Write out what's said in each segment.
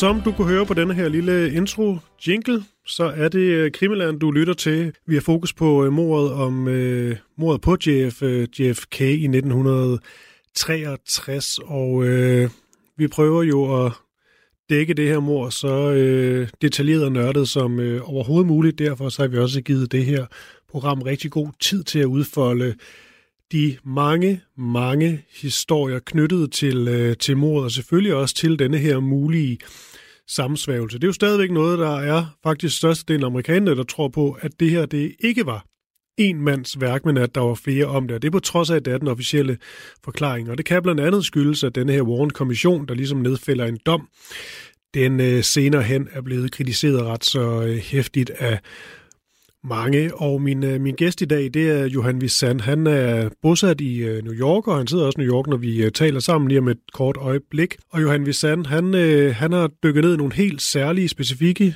Som du kunne høre på denne her lille intro jingle, så er det øh, Krimiland, du lytter til. Vi har fokus på øh, mordet om øh, mordet på JF, øh, JFK i 1963, og øh, vi prøver jo at dække det her mord så øh, detaljeret og nørdet som øh, overhovedet muligt. Derfor så har vi også givet det her program rigtig god tid til at udfolde de mange, mange historier knyttet til, øh, til mordet, og selvfølgelig også til denne her mulige sammensvævelse. Det er jo stadigvæk noget, der er faktisk størstedelen af amerikanerne, der tror på, at det her det ikke var en mands værk, men at der var flere om det. Og det er på trods af, at det er den officielle forklaring. Og det kan blandt andet skyldes, at denne her Warren-kommission, der ligesom nedfælder en dom, den øh, senere hen er blevet kritiseret ret så øh, af mange, og min, øh, min gæst i dag, det er Johan Vissand. Han er bosat i øh, New York, og han sidder også i New York, når vi øh, taler sammen lige om et kort øjeblik. Og Johan Vissand, han, han har dykket ned i nogle helt særlige, specifikke,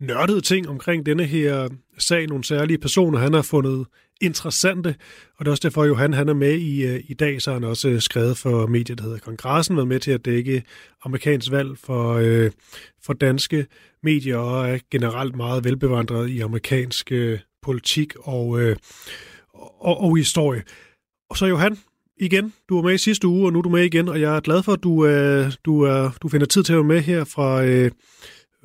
nørdede ting omkring denne her sag. Nogle særlige personer, han har fundet interessante, og det er også derfor, at Johan han er med i, øh, i dag, så har han også øh, skrevet for mediet, der hedder Kongressen, været med til at dække amerikansk valg for, øh, for danske medier og er generelt meget velbevandret i amerikansk øh, politik og, øh, og, og historie. Og så Johan, igen, du var med i sidste uge, og nu er du med igen, og jeg er glad for, at du, øh, du, øh, du finder tid til at være med her fra, øh,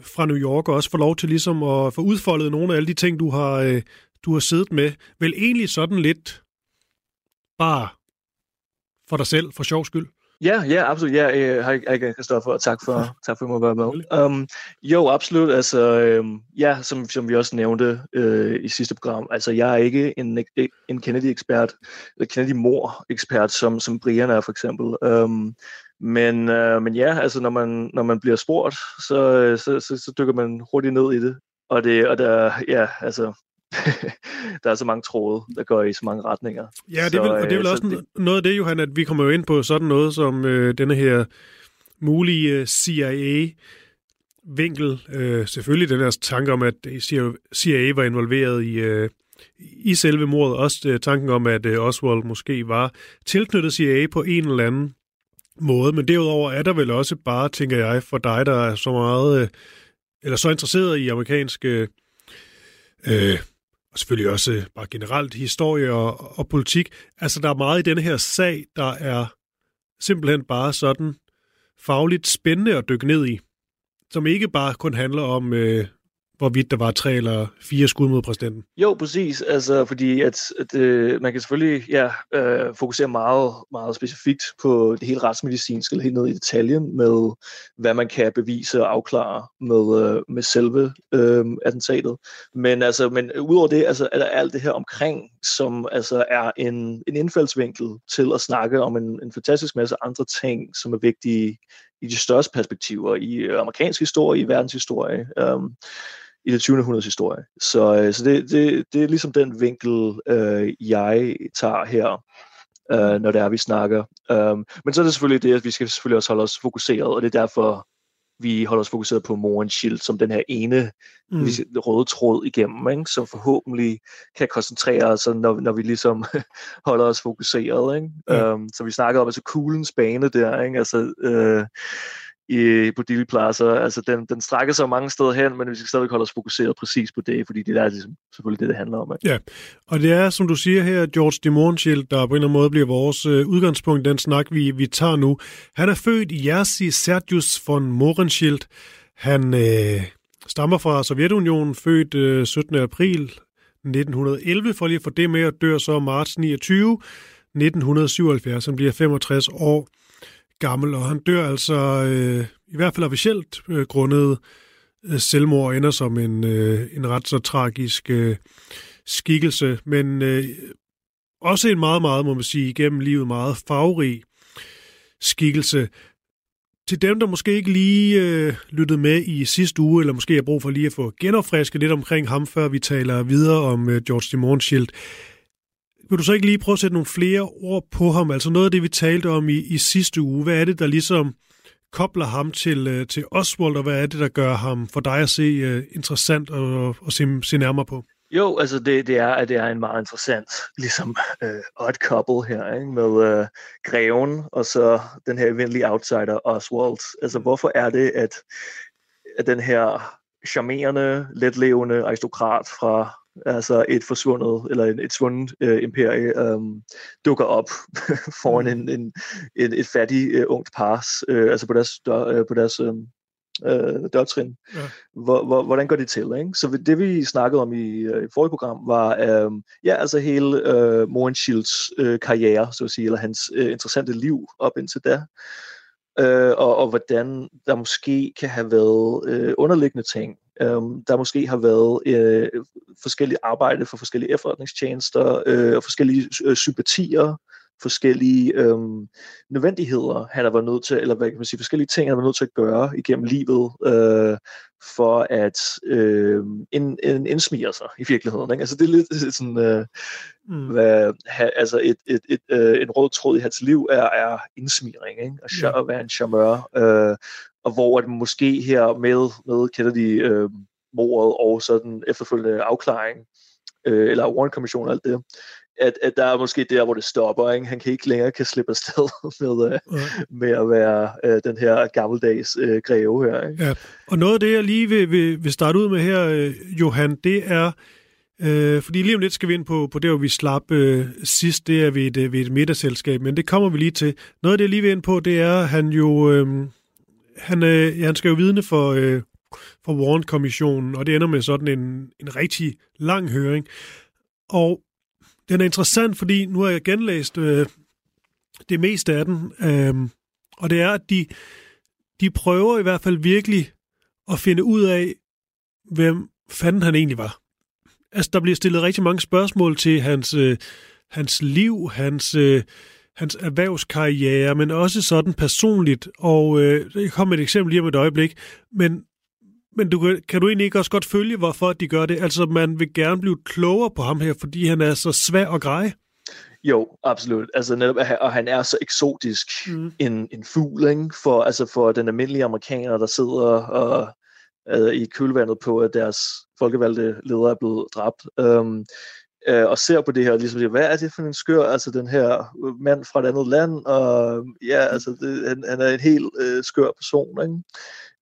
fra New York, og også få lov til ligesom at få udfoldet nogle af alle de ting, du har, øh, du har siddet med. Vel egentlig sådan lidt bare for dig selv, for sjov skyld. Ja, ja, absolut. Ja, øh, hej, hej Christoffer, og tak for, tak for at må være med. Um, jo, absolut. Altså, um, ja, som, som vi også nævnte uh, i sidste program, altså, jeg er ikke en, en Kennedy-ekspert, eller Kennedy-mor-ekspert, som, som Brian er for eksempel. Um, men, uh, men ja, altså, når man, når man bliver spurgt, så, så, så, så dykker man hurtigt ned i det. Og det, og der, ja, altså, der er så mange tråde, der går i så mange retninger. Ja, det er vel, og det er vel også det, noget af det, Johan, at vi kommer jo ind på sådan noget som øh, denne her mulige øh, CIA-vinkel. Øh, selvfølgelig den her tanke om, at CIA var involveret i, øh, i selve mordet. Også øh, tanken om, at øh, Oswald måske var tilknyttet CIA på en eller anden måde. Men derudover er der vel også bare, tænker jeg, for dig, der er så meget, øh, eller så interesseret i amerikanske øh, og selvfølgelig også bare generelt historie og, og politik. Altså, der er meget i denne her sag, der er simpelthen bare sådan fagligt spændende at dykke ned i, som ikke bare kun handler om, øh, hvorvidt der var tre eller fire skud mod præsidenten. Jo, præcis. Altså, fordi at, at øh, man kan selvfølgelig ja, øh, fokusere meget, meget specifikt på det helt retsmedicinske, helt ned i detaljen med, hvad man kan bevise og afklare med, øh, med selve øh, attentatet. Men, altså, men udover det, altså, er der alt det her omkring, som altså, er en, en indfaldsvinkel til at snakke om en, en fantastisk masse andre ting, som er vigtige i de største perspektiver i øh, amerikansk historie, i verdenshistorie. Um, i det 20. århundredes historie. Så, øh, så det, det, det er ligesom den vinkel, øh, jeg tager her, øh, når det er, vi snakker. Um, men så er det selvfølgelig det, at vi skal selvfølgelig også holde os fokuseret, og det er derfor, vi holder os fokuseret på Moren Shield som den her ene mm. røde tråd igennem, ikke? som forhåbentlig kan koncentrere os, når, når vi ligesom holder os fokuseret. Ikke? Mm. Um, så vi snakker om altså kuglens bane der, ikke? altså øh, i, på Dili Plaza. Altså, den, den strækker sig mange steder hen, men vi skal stadig holde os fokuseret præcis på det, fordi det er ligesom, selvfølgelig det, det handler om. Ikke? Ja, og det er, som du siger her, George de Mornschild, der på en eller anden måde bliver vores øh, udgangspunkt, den snak, vi, vi tager nu. Han er født i Jerzy Sergius von Morenschild. Han øh, stammer fra Sovjetunionen, født øh, 17. april 1911, for lige at få det med, at dør så marts 29, 1977. Han bliver 65 år gammel, og han dør altså øh, i hvert fald officielt øh, grundet øh, selvmord og ender som en, øh, en ret så tragisk øh, skikkelse, men øh, også en meget, meget, må man sige, igennem livet meget farverig skikkelse. Til dem, der måske ikke lige øh, lyttede med i sidste uge, eller måske har brug for lige at få genopfrisket lidt omkring ham, før vi taler videre om øh, George de Morgenschild, vil du så ikke lige prøve at sætte nogle flere ord på ham? Altså noget af det, vi talte om i, i sidste uge. Hvad er det, der ligesom kobler ham til, øh, til Oswald, og hvad er det, der gør ham for dig at se uh, interessant og, og se, se nærmere på? Jo, altså det, det er, at det er en meget interessant, ligesom uh, odd couple her, ikke? med uh, greven og så den her evindelige outsider Oswald. Altså hvorfor er det, at, at den her charmerende, letlevende aristokrat fra altså et forsvundet, eller et, et svundet uh, imperie, um, dukker op foran en, en, en, et fattigt uh, ungt pars, uh, altså på deres, dør, uh, på deres um, øh, dørtrin. Ja. Hvor, hvor, hvordan går det til? Ikke? Så det vi snakkede om i, øh, i forrige program var øh, ja, altså hele øh, Morenschilds øh, karriere, så at sige, eller hans øh, interessante liv op indtil da. Øh, og, og hvordan der måske kan have været øh, underliggende ting. Øh, der måske har været øh, forskellige arbejde for forskellige efterretningstjenester øh, og forskellige øh, sympatier forskellige øhm, nødvendigheder, han har været nødt til, eller hvad kan man sige, forskellige ting, han har været nødt til at gøre igennem livet, øh, for at øh, ind, ind, indsmire sig i virkeligheden. Ikke? Altså det er lidt sådan, øh, mm. hvad, ha, altså et, et, et, øh, en rød tråd i hans liv er, er indsmiring, ikke? Og at være en charmeur, øh, og hvor det måske her med, med Kennedy øh, mordet og sådan efterfølgende afklaring, øh, eller Warren-kommission og alt det, at, at der er måske der, hvor det stopper. Ikke? Han kan ikke længere kan slippe afsted med, ja. med at være uh, den her gammeldags uh, greve her. Ikke? Ja. Og noget af det, jeg lige vil, vil, vil starte ud med her, uh, Johan, det er, uh, fordi lige om lidt skal vi ind på, på det, hvor vi slap uh, sidst, det er ved et, ved et middagsselskab, men det kommer vi lige til. Noget af det, jeg lige vil ind på, det er, han jo, uh, han, øh, han skal jo vidne for... øh, for Warren-kommissionen, og det ender med sådan en, en rigtig lang høring. Og den er interessant, fordi nu har jeg genlæst øh, det meste af den, øh, og det er, at de, de prøver i hvert fald virkelig at finde ud af, hvem fanden han egentlig var. Altså, der bliver stillet rigtig mange spørgsmål til hans, øh, hans liv, hans, øh, hans erhvervskarriere, men også sådan personligt. Og øh, jeg kommer et eksempel lige om et øjeblik. Men men du, kan du egentlig ikke også godt følge, hvorfor de gør det? Altså, man vil gerne blive klogere på ham her, fordi han er så svær og grej. Jo, absolut. Altså netop, og han er så eksotisk mm. en, en fugl, ikke? For, altså for den almindelige amerikaner, der sidder og, uh, i kølvandet på, at deres folkevalgte leder er blevet dræbt. Um, uh, og ser på det her, ligesom siger, hvad er det for en skør, altså den her mand fra et andet land, og ja, altså det, han, han er en helt uh, skør person, ikke?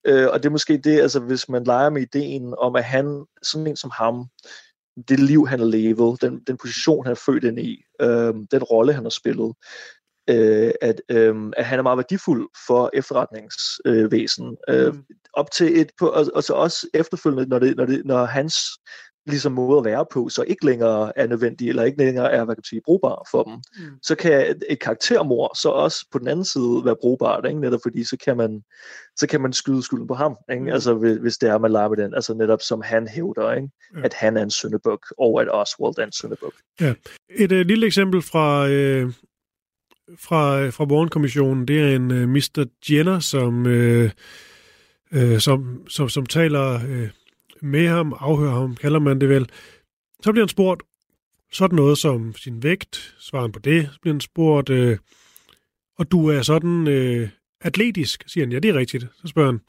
Øh, og det er måske det, altså hvis man leger med ideen om, at han, sådan en som ham, det liv, han har levet, den, den position, han er født ind i, øh, den rolle, han har spillet, øh, at, øh, at han er meget værdifuld for efterretningsvæsen. Øh, mm. Op til et, på, og, og så også efterfølgende, når, det, når, det, når hans ligesom måde at være på, så ikke længere er nødvendig, eller ikke længere er, hvad kan man sige, brugbar for dem, mm. så kan et karaktermor så også på den anden side være brugbart, ikke? netop fordi så kan man, så kan man skyde skylden på ham, ikke? Mm. altså hvis det er, man lader med den, altså netop som han hævder, ikke? Ja. at han er en syndebuk, og at Oswald er en syndebuk. Ja. Et uh, lille eksempel fra, uh, fra, fra Warren-kommissionen, det er en uh, Mr. Jenner, som, uh, uh, som, som, som taler... Uh, med ham, afhører ham, kalder man det vel. Så bliver han spurgt sådan noget som sin vægt, svaren på det. Så bliver han spurgt, øh, og du er sådan øh, atletisk, siger han. Ja, det er rigtigt. Så spørger han,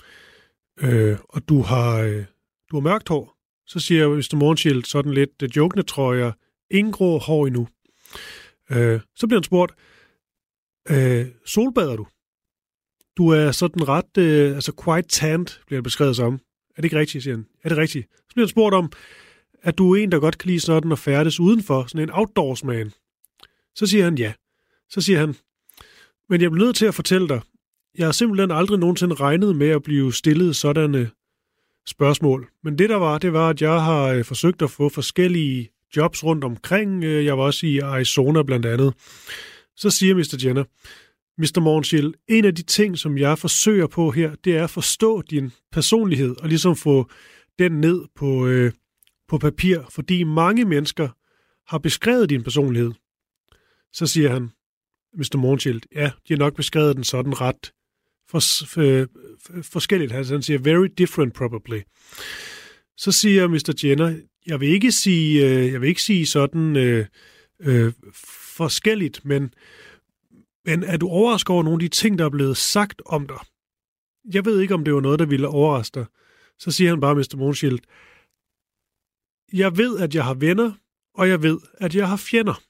øh, og du har, øh, du har mørkt hår. Så siger Mr. Morgenshield sådan lidt øh, jokende, tror jeg, ingen grå hår endnu. Øh, så bliver han spurgt, øh, solbader du? Du er sådan ret, øh, altså quite tanned, bliver det beskrevet som. Er det ikke rigtigt, siger han. Er det rigtigt? Så bliver han spurgt om, at du er en, der godt kan lide sådan at færdes udenfor, sådan en outdoorsman. Så siger han ja. Så siger han, men jeg bliver nødt til at fortælle dig, jeg har simpelthen aldrig nogensinde regnet med at blive stillet sådanne spørgsmål. Men det der var, det var, at jeg har øh, forsøgt at få forskellige jobs rundt omkring. Øh, jeg var også i Arizona blandt andet. Så siger Mr. Jenner, Mr. Mornschild, en af de ting, som jeg forsøger på her, det er at forstå din personlighed og ligesom få den ned på, øh, på papir, fordi mange mennesker har beskrevet din personlighed. Så siger han, Mr. Mornshield. Ja, de har nok beskrevet den sådan ret for, for, for, forskelligt. Altså, han siger, very different probably. Så siger Mr. Jenner, jeg vil ikke sige, øh, jeg vil ikke sige sådan øh, øh, forskelligt, men, men er du overrasket over nogle af de ting, der er blevet sagt om dig? Jeg ved ikke, om det var noget, der ville overraske dig. Så siger han bare, Mr. Moonshield, jeg ved, at jeg har venner, og jeg ved, at jeg har fjender.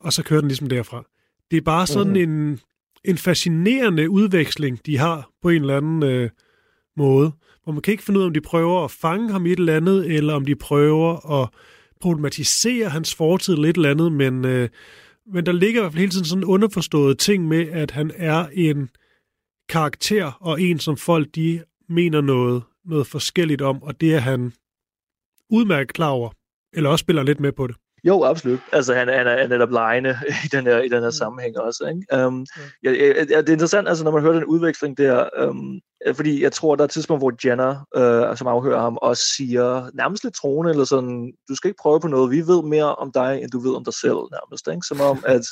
Og så kører den ligesom derfra. Det er bare sådan mm. en, en fascinerende udveksling, de har på en eller anden øh, måde, hvor man kan ikke finde ud af, om de prøver at fange ham i et eller andet, eller om de prøver at problematisere hans fortid lidt eller andet, men, øh, men der ligger i hvert fald hele tiden sådan en underforstået ting med, at han er en karakter, og en, som folk de mener noget, noget forskelligt om, og det er han udmærket klar over, eller også spiller lidt med på det. Jo, absolut. Altså, han, han, er, han er netop lejende i den her, i den her mm. sammenhæng også. Ikke? Um, ja. Ja, ja, det er interessant, altså, når man hører den udveksling der, um, fordi jeg tror, der er et tidspunkt, hvor Jenner, uh, som afhører ham, også siger nærmest lidt troende, eller sådan, du skal ikke prøve på noget, vi ved mere om dig, end du ved om dig selv, nærmest. Ikke? Som om, at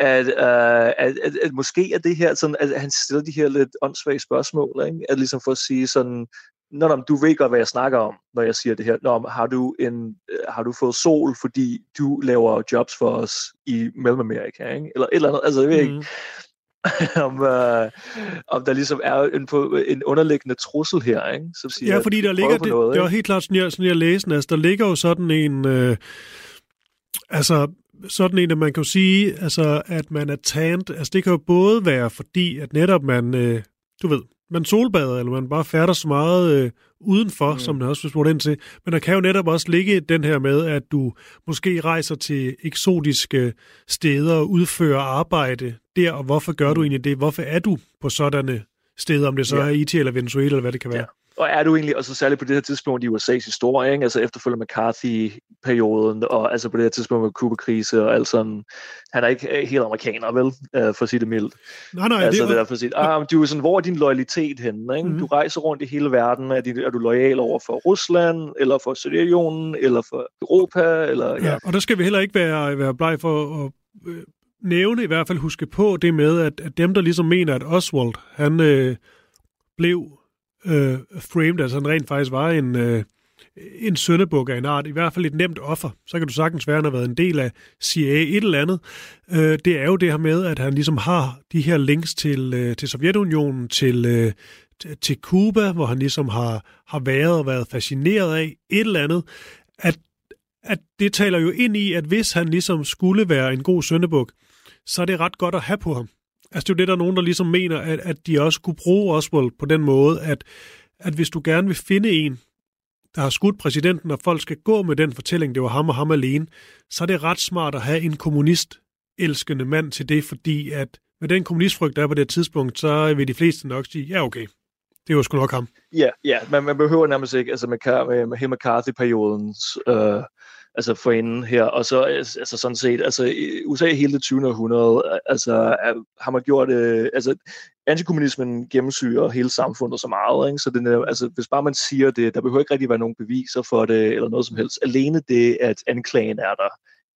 at, uh, at, at, at måske er det her sådan, at han stiller de her lidt åndssvage spørgsmål, ikke? at ligesom for at sige sådan, Nå, nå, du ved godt, hvad jeg snakker om, når jeg siger det her. Nå, har du, en, øh, har du fået sol, fordi du laver jobs for os i Mellemamerika, ikke? Eller et eller andet. Altså, jeg ved ikke, mm. om, uh, om der ligesom er en, en underliggende trussel her, ikke? Som siger, ja, fordi der ligger, det, noget, det var helt klart sådan, jeg, sådan jeg læste, altså der ligger jo sådan en, øh, altså sådan en, at man kan sige, altså, at man er tanned, altså det kan jo både være fordi, at netop man, øh, du ved, man solbader, eller man bare færder så meget øh, udenfor, mm. som man også vil spurgt ind til. Men der kan jo netop også ligge den her med, at du måske rejser til eksotiske steder og udfører arbejde der, og hvorfor gør mm. du egentlig det? Hvorfor er du på sådanne steder, om det så ja. er IT eller Venezuela, eller hvad det kan være? Ja og er du egentlig, og så særligt på det her tidspunkt i USA's historie, ikke? altså efterfølgende McCarthy-perioden, og altså på det her tidspunkt med Kuba-krise og alt sådan, han er ikke helt amerikaner, vel, uh, for at sige det mildt. Nej, nej, altså, det, det er for at sige, ah, du er sådan, hvor er din loyalitet henne? Ikke? Mm-hmm. Du rejser rundt i hele verden, er, din, er du lojal over for Rusland, eller for Sovjetunionen, eller for Europa, eller, ja. ja. Og der skal vi heller ikke være, være bleg for at øh, nævne, i hvert fald huske på det med, at, at dem, der ligesom mener, at Oswald, han øh, blev øh, framed, altså han rent faktisk var en, øh, en søndebuk af en art, i hvert fald et nemt offer, så kan du sagtens være, at han har været en del af CIA et eller andet. Øh, det er jo det her med, at han ligesom har de her links til, øh, til Sovjetunionen, til, øh, til Cuba, hvor han ligesom har, har været og været fascineret af et eller andet, at, at det taler jo ind i, at hvis han ligesom skulle være en god søndebuk, så er det ret godt at have på ham. Altså det er jo det, der er nogen, der ligesom mener, at, at de også kunne bruge Oswald på den måde, at, at hvis du gerne vil finde en, der har skudt præsidenten, og folk skal gå med den fortælling, det var ham og ham alene, så er det ret smart at have en kommunist elskende mand til det, fordi at med den kommunistfrygt, der er på det tidspunkt, så vil de fleste nok sige, ja okay, det var sgu nok ham. Ja, ja man, man behøver nærmest ikke, altså med, med, med McCarthy-periodens øh, altså for inden her, og så altså, altså sådan set, altså USA hele det 20. århundrede, altså har man gjort, øh, altså antikommunismen gennemsyrer hele samfundet så meget, ikke? så det altså, hvis bare man siger det, der behøver ikke rigtig være nogen beviser for det, eller noget som helst. Alene det, at anklagen er der,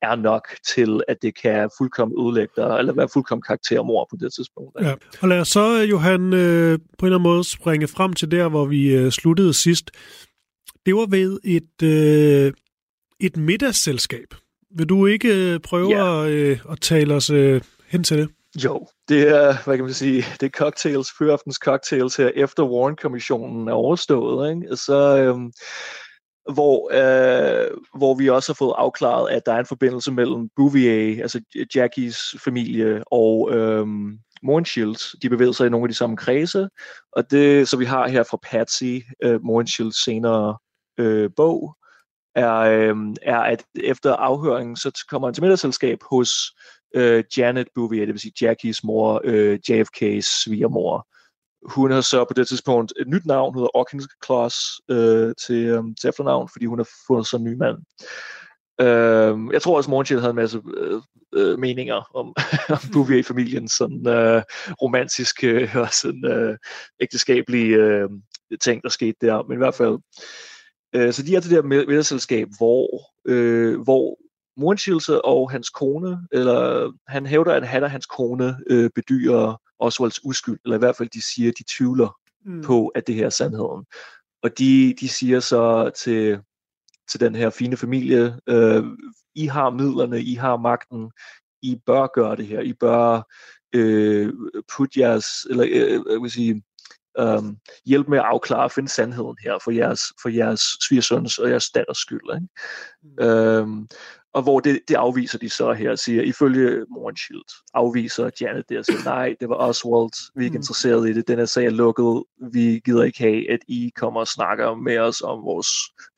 er nok til, at det kan fuldkommen udlægge dig, eller være fuldkommen karaktermord på det tidspunkt. Ikke? Ja. Og lad os så, øh, Johan, øh, på en eller anden måde springe frem til der, hvor vi øh, sluttede sidst. Det var ved et, øh, et middagsselskab. Vil du ikke øh, prøve ja. at, øh, at tale os øh, hen til det? Jo, det er, hvad kan man sige, det er cocktails, fyraftens cocktails her, efter Warren-kommissionen er overstået, ikke? Så, øhm, hvor, øh, hvor vi også har fået afklaret, at der er en forbindelse mellem Bouvier, altså Jackies familie, og øhm, Mornshields. De bevæger sig i nogle af de samme kredse, og det, så vi har her fra Patsy, øh, Mornshields senere øh, bog, er, øh, er, at efter afhøringen, så kommer han til middagsselskab hos øh, Janet Bouvier, det vil sige Jackies mor, øh, JFK's svigermor. Hun har så på det tidspunkt et nyt navn, hedder Hawkins Claus øh, til, øh, til efternavn, fordi hun har fundet sig en ny mand. Øh, jeg tror også, Morgenchild havde en masse øh, øh, meninger om, om Bouvier-familien, sådan øh, romantiske øh, og sådan øh, ægteskabelige øh, ting, der skete der. Men i hvert fald, Øh, så de er det der middagsselskab, hvor, øh, hvor Morenschilds og hans kone, eller han hævder, at han og hans kone øh, bedyrer Oswalds uskyld, eller i hvert fald de siger, at de tvivler mm. på, at det her er sandheden. Og de, de siger så til, til den her fine familie, øh, I har midlerne, I har magten, I bør gøre det her, I bør øh, putte jeres, eller øh, jeg vil sige, um, hjælpe med at afklare og finde sandheden her for jeres, for jeres svigersøns og jeres datters skyld. Ikke? Mm. Um, og hvor det, det afviser de så her, siger, ifølge Morenshield, afviser Janet det og siger, nej, det var Oswald, vi er ikke mm. interesseret i det, den er sag er lukket, vi gider ikke have, at I kommer og snakker med os om vores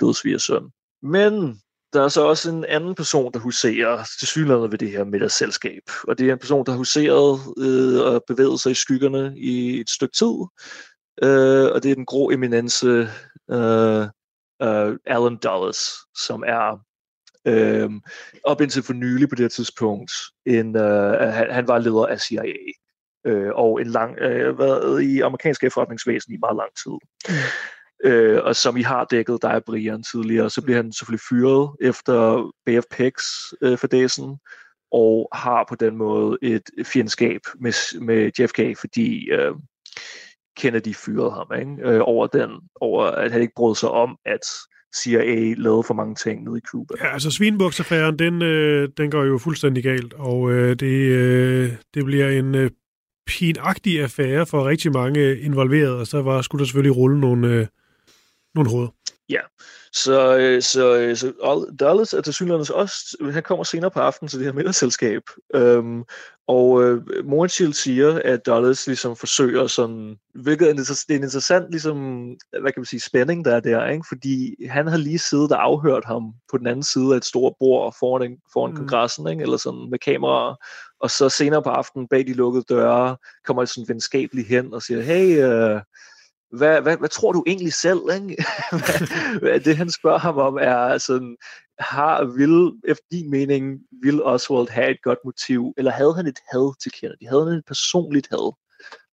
dødsvigersøn. Men der er så også en anden person, der huserer til synligheden ved det her middagsselskab. Og det er en person, der huseret øh, og bevæget sig i skyggerne i et stykke tid. Øh, og det er den grå eminence øh, øh, Alan Dulles, som er øh, op indtil for nylig på det her tidspunkt, en, øh, han, han var leder af CIA. Øh, og en lang, øh, været i amerikansk efterretningsvæsen i meget lang tid. Mm øh, og som I har dækket dig, Brian, tidligere, så bliver han selvfølgelig fyret efter BF of Pigs øh, fordæsen, og har på den måde et fjendskab med, med JFK, fordi øh, Kennedy fyrede ham ikke? Øh, over, den, over, at han ikke brød sig om, at CIA lavede for mange ting nede i Cuba. Ja, altså Svinbuksaffæren, den, øh, den går jo fuldstændig galt, og øh, det, øh, det bliver en øh, pinagtig affære for rigtig mange involverede, og så var, skulle der selvfølgelig rulle nogle, øh, nogle hoveder. Ja, så, øh, så, øh, så Dulles er til synligheden også, han kommer senere på aftenen til det her middagsselskab, øhm, og øh, Morenshield siger, at Dulles ligesom forsøger sådan, hvilket er en, det er en interessant ligesom, hvad kan man sige, spænding, der er der, ikke? fordi han har lige siddet og afhørt ham på den anden side af et stort bord foran, foran mm. kongressen, ikke? eller sådan med kameraer, og så senere på aftenen bag de lukkede døre, kommer det sådan venskabeligt hen og siger, hey, øh, hvad, hvad, hvad tror du egentlig selv? Ikke? hvad, det han spørger ham om er sådan, har, vil, efter din mening, vil Oswald have et godt motiv, eller havde han et had til Kennedy? Havde han et personligt had,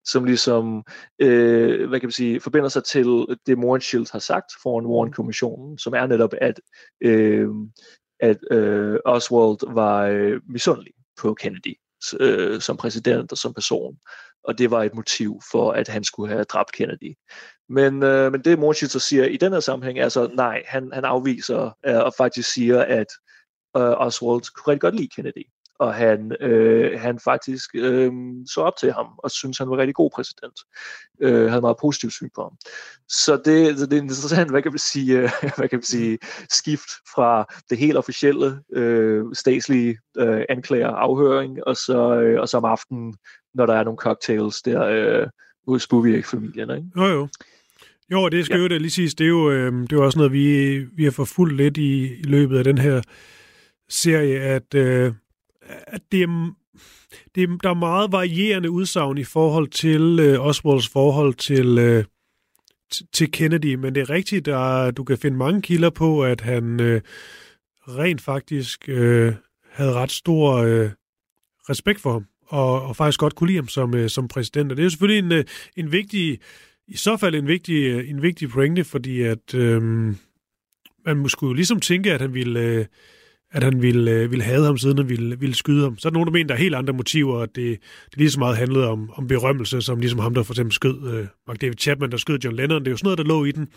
som ligesom, øh, hvad kan man sige, forbinder sig til det Morenshield har sagt foran Warren-kommissionen, som er netop, at, øh, at øh, Oswald var øh, misundelig på Kennedy øh, som præsident og som person og det var et motiv for, at han skulle have dræbt Kennedy. Men, øh, men det Morshid så siger i den her sammenhæng er så, nej, han, han afviser øh, og faktisk siger, at øh, Oswald kunne rigtig godt lide Kennedy og han, øh, han faktisk øh, så op til ham, og synes han var en rigtig god præsident. Øh, havde meget positivt syn på ham. Så det, så det er interessant, hvad kan man sige, øh, hvad kan man sige skift fra det helt officielle øh, statslige øh, anklager afhøring, og så, øh, og så om aftenen, når der er nogle cocktails der øh, hos Buvik-familien. Ikke? Jo, jo. Jo, det skal ja. jo det lige sidst. Det er jo, øh, det er jo også noget, vi, vi har forfulgt lidt i, i løbet af den her serie, at øh, at det er, det er, der er meget varierende udsagn i forhold til øh, Oswalds forhold til, øh, til Kennedy, men det er rigtigt, at du kan finde mange kilder på, at han øh, rent faktisk øh, havde ret stor øh, respekt for ham, og, og faktisk godt kunne lide ham som, øh, som præsident. Og det er jo selvfølgelig en, øh, en vigtig, i så fald en vigtig, øh, en vigtig pointe, fordi at øh, man måske jo ligesom tænke, at han ville... Øh, at han ville, øh, ville have ham, siden han ville, ville skyde ham. Så er der nogen, der mener, der er helt andre motiver, at det, det lige så meget handlede om, om berømmelse, som ligesom ham, der for eksempel skød øh, Mark David Chapman, der skød John Lennon. Det er jo sådan noget, der lå i den.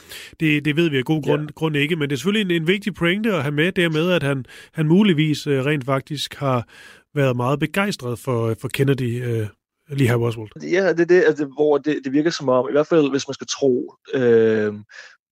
Det, det ved vi af god grund, ja. grund ikke, men det er selvfølgelig en, en vigtig pointe at have med, dermed, at han, han muligvis øh, rent faktisk har været meget begejstret for, for Kennedy, øh, lige her Oswald. Ja, det er det, altså, hvor det, det virker som om, i hvert fald hvis man skal tro øh,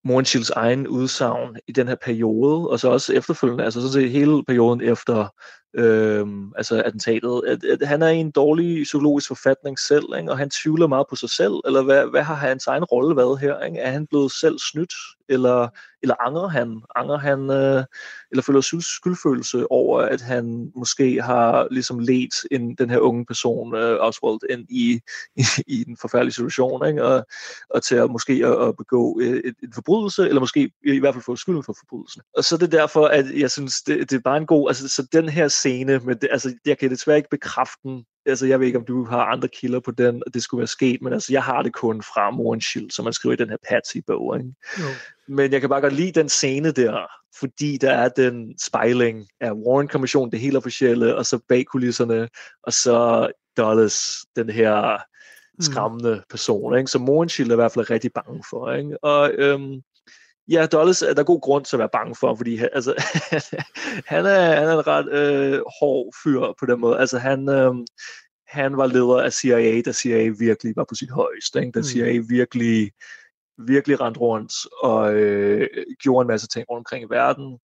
Morenschilds egen udsagn i den her periode, og så også efterfølgende, altså sådan set hele perioden efter øhm, altså attentatet, at, at han er i en dårlig psykologisk forfatning selv, ikke? og han tvivler meget på sig selv, eller hvad, hvad har hans egen rolle været her? Ikke? Er han blevet selv snydt, eller, eller angrer han? Angrer han, øh, eller føler skyldfølelse over, at han måske har ligesom let en, den her unge person, øh, Oswald, ind i, i, i en forfærdelig situation, ikke? Og, og til at måske at, at begå øh, et, en forbrydelse, eller måske i hvert fald få skylden for forbrydelsen. Og så er det derfor, at jeg synes, det, det er bare en god, altså så den her scene, men det, altså, jeg kan desværre ikke bekræfte den. Altså, jeg ved ikke, om du har andre kilder på den, og det skulle være sket, men altså, jeg har det kun fra Moren Schild, som man skriver i den her Patsy-bog. Ikke? Men jeg kan bare godt lide den scene der, fordi der er den spejling af Warren-kommissionen, det helt officielle, og så bag kulisserne, og så Dulles, den her mm. skræmmende person, ikke? som Morenshield er i hvert fald rigtig bange for. Ikke? Og øhm, ja, Dulles er der god grund til at være bange for, fordi altså, han, er, han er en ret øh, hård fyr på den måde. Altså han, øh, han var leder af CIA, da CIA virkelig var på sit højeste. Ikke? Da mm. CIA virkelig, virkelig rendte rundt og øh, gjorde en masse ting rundt omkring i verden.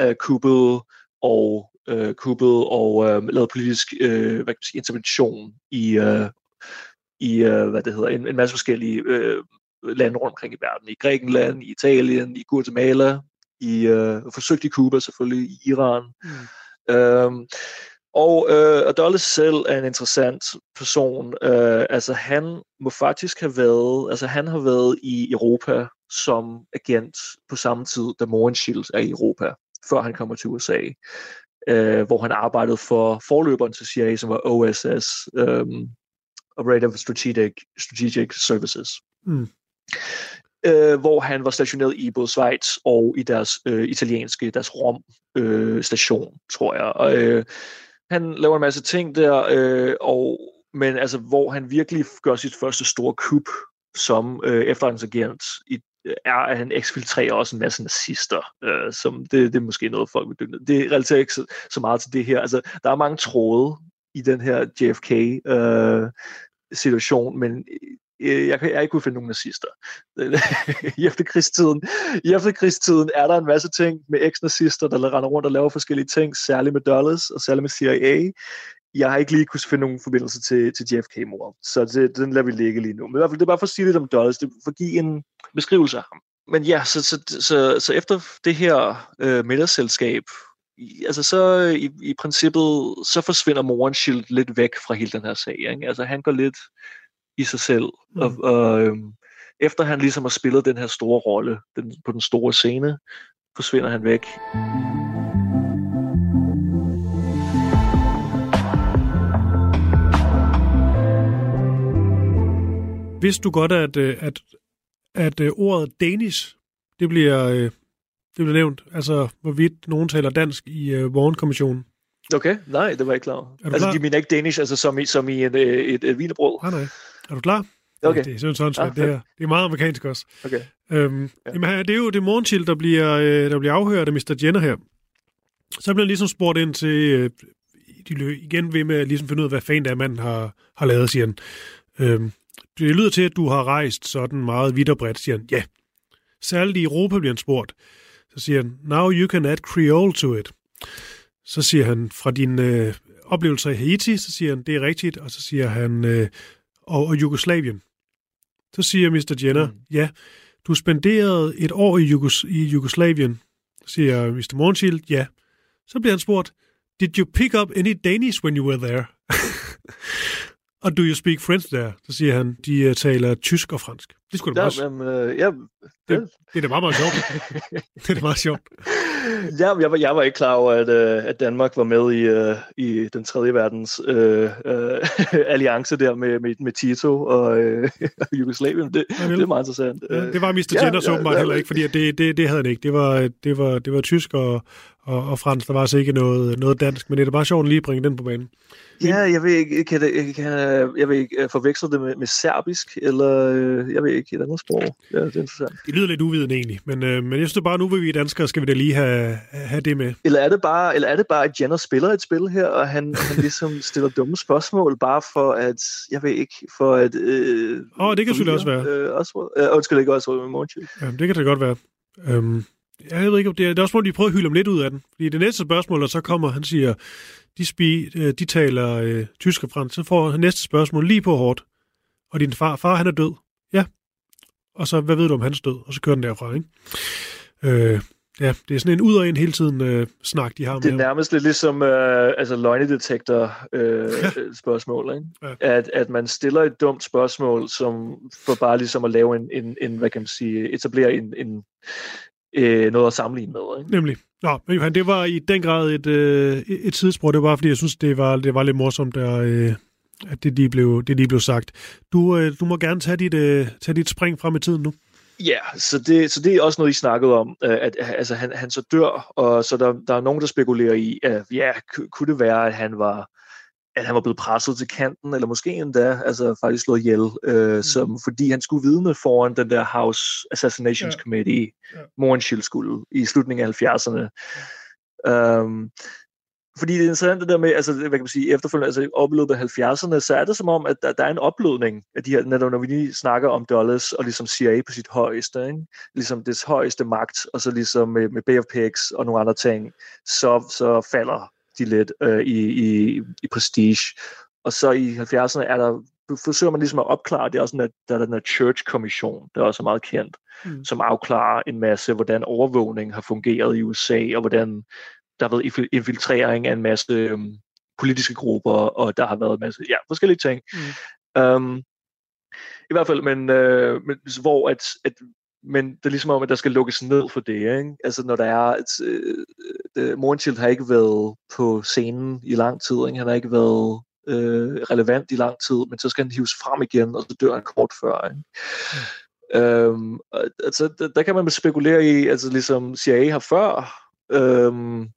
Øh, kuppede og øh, kuppede og øh, lavede politisk øh, hvad kan man sige, intervention i, øh, i øh, hvad det hedder, en, en masse forskellige øh, lande rundt omkring i verden. I Grækenland, i Italien, i Guatemala, i øh, forsøgt i Cuba selvfølgelig, i Iran. Mm. Øhm, og øh, Adolis selv er en interessant person. Øh, altså han må faktisk have været, altså han har været i Europa som agent på samme tid, da Morenshield er i Europa, før han kommer til USA. Øh, hvor han arbejdede for forløberen til CIA, som var OSS, øh, Operative Strategic, Strategic Services. Mm øh, hvor han var stationeret i både Schweiz og i deres øh, italienske, deres Rom øh, station, tror jeg. Og, øh, han laver en masse ting der, øh, og, men altså, hvor han virkelig gør sit første store kup som øh, efterretningsagent i er, at han eksfiltrerer også en masse nazister, øh, som det, det er måske noget, folk vil dykke ned. Det relaterer ikke så, så meget til det her. Altså, der er mange tråde i den her JFK øh, situation, men Øh, jeg, jeg ikke kunne finde nogen nazister. I efterkrigstiden, I efterkrigstiden er der en masse ting med eks-nazister, der render rundt og laver forskellige ting, særligt med Dulles og særligt med CIA. Jeg har ikke lige kunne finde nogen forbindelse til, til JFK-mor, så det, den lader vi ligge lige nu. Men i hvert fald, det er bare for at sige lidt om Dulles, det er for at give en beskrivelse af ham. Men ja, så, så, så, så efter det her øh, middagsselskab, altså så øh, i, i princippet, så forsvinder Morenshield lidt væk fra hele den her sag. Ikke? Altså han går lidt i sig selv. Mm. Og, og øhm, efter han ligesom har spillet den her store rolle den, på den store scene, forsvinder han væk. Vidste du godt, at, øh, at, at, at øh, ordet Danish, det bliver, øh, det bliver nævnt? Altså, hvorvidt nogen taler dansk i uh, Warren-kommissionen? Okay, nej, det var jeg ikke klar over. Altså, klar? de mener ikke Danish, altså som i, som i et, et, et, et vinerbrød? Nej, nej. Er du klar? Okay. Det er sådan, sådan ah, det, her. det er meget amerikansk også. Okay. Øhm, ja. jamen, det er jo det morgenchild, der bliver, øh, der bliver afhørt af Mr. Jenner her. Så bliver han ligesom spurgt ind til, øh, de løb igen ved med at ligesom finde ud af, hvad fanden der manden har, har lavet, siger han. Øhm, det lyder til, at du har rejst sådan meget vidt og bredt, siger han. Ja. Særligt i Europa bliver han spurgt. Så siger han, now you can add Creole to it. Så siger han, fra din øh, oplevelser i Haiti, så siger han, det er rigtigt, og så siger han, øh, og, og Jugoslavien. Så siger Mr. Jenner, mm. ja, du spenderede et år i, Jugos- i Jugoslavien, siger Mr. Mornshield, ja. Så bliver han spurgt, did you pick up any Danish when you were there? og do you speak French there? Så siger han, de uh, taler tysk og fransk. Det skulle da også. Men, uh, ja, det, det, er da meget, meget sjovt. det er da meget sjovt. Ja, jeg, var, jeg var ikke klar over, at, uh, at Danmark var med i, uh, i den tredje verdens uh, uh, alliance der med, med, med Tito og uh, Jugoslavien. Det, ja, det er meget interessant. Ja, det var Mr. Ja, Jenners ja, åbenbart ja, heller ikke, fordi det, det, det havde han ikke. Det var, det var, det var tysk og, og, og fransk. Der var altså ikke noget, noget dansk, men det er bare sjovt at lige bringe den på banen. Ja, jeg ved ikke, kan det, kan, jeg ved ikke forveksle det med, med serbisk, eller jeg ved ikke, et andet sprog. Ja, det er interessant. Det lyder lidt uvidende egentlig, men, øh, men jeg synes bare, nu vil vi danskere, skal vi da lige have, have det med. Eller er det bare, eller er det bare at Jenner spiller et spil her, og han, han ligesom stiller dumme spørgsmål, bare for at, jeg ved ikke, for at... Øh, Åh, oh, det kan selvfølgelig også være. Øh, også, øh, undskyld, ikke også med Morgenchild. Det kan det godt være. Øhm, jeg ved ikke, om det er, det er også må de prøve at hylde om lidt ud af den. Fordi det næste spørgsmål, der så kommer, han siger, de, spi, øh, de taler øh, tysk og fransk, så får han næste spørgsmål lige på hårdt. Og din far, far han er død. Ja. Og så, hvad ved du om hans død? Og så kører den derfra, ikke? Øh, ja, det er sådan en ud og ind hele tiden øh, snak, de har med Det er nærmest lidt ligesom øh, altså løgnedetektor øh, spørgsmål, ikke? Ja. At, at man stiller et dumt spørgsmål, som for bare ligesom at lave en, en, en hvad kan man sige, etablere en, en øh, noget at sammenligne med. Ikke? Nemlig. Nå, men Johan, det var i den grad et, øh, et sidespor. Det var, fordi jeg synes, det var, det var lidt morsomt, der, øh, at det lige blev, det lige blev sagt. Du, øh, du må gerne tage dit, øh, tage dit spring frem i tiden nu. Ja, så det, så det er også noget, I snakkede om, øh, at altså, han, han så dør, og så der, der er nogen, der spekulerer i, at ja, kunne det være, at han var at han var blevet presset til kanten, eller måske endda altså faktisk slået ihjel, øh, mm. som, fordi han skulle vidne foran den der House Assassinations ja. Committee, ja. Morenshield skulle, i slutningen af 70'erne. Ja. Um, fordi det er interessant det der med, altså, hvad kan man sige, efterfølgende, altså opløbet af 70'erne, så er det som om, at der, der er en oplødning af de her, netop når vi lige snakker om Dulles og ligesom CIA på sit højeste, ikke? ligesom det højeste magt, og så ligesom med, med Pigs og nogle andre ting, så, så falder de lidt øh, i, i, i prestige. Og så i 70'erne er der, forsøger man ligesom at opklare, det er også sådan, at der er den her Church-kommission, der er også meget kendt, mm. som afklarer en masse, hvordan overvågning har fungeret i USA, og hvordan der har været infiltrering af en masse øhm, politiske grupper, og der har været en masse ja, forskellige ting. Mm. Um, I hvert fald, men, øh, men hvor at, at men det er ligesom om, at der skal lukkes ned for det. Ikke? Altså når der er, at øh, øh, Morgenchild har ikke været på scenen i lang tid, ikke? han har ikke været øh, relevant i lang tid, men så skal han hives frem igen, og så dør han kort før. Ikke? Mm. Øhm, altså, der, der kan man spekulere i, altså ligesom CIA har før, øhm,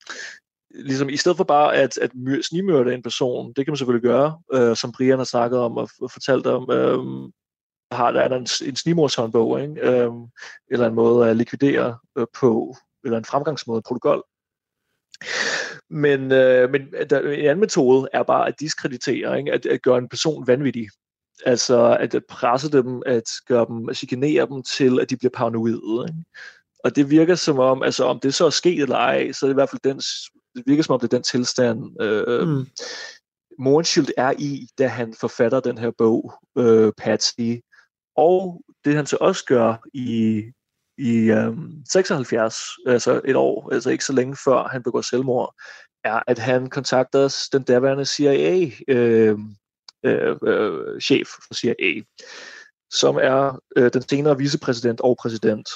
ligesom i stedet for bare at, at snimørte en person, det kan man selvfølgelig gøre, øh, som Brian har snakket om og, og fortalt om, øh, har der er der en, en snimordshåndbog, ikke? Øh, eller en måde at likvidere øh, på, eller en fremgangsmåde, protokol. Men, øh, men der, en anden metode er bare at diskreditere, ikke? At, at gøre en person vanvittig. Altså at presse dem, at gøre dem, at chikanere dem til, at de bliver paranoide. Ikke? Og det virker som om, altså om det så er sket eller ej, så er det i hvert fald den, det virker som om det er den tilstand, øh, mm. Morenshield er i, da han forfatter den her bog, øh, Patsy. Og det han så også gør i, i øh, 76, altså et år, altså ikke så længe før han begår selvmord, er, at han kontakter den daværende CIA øh, øh, øh, for CIA, som er øh, den senere vicepræsident og præsident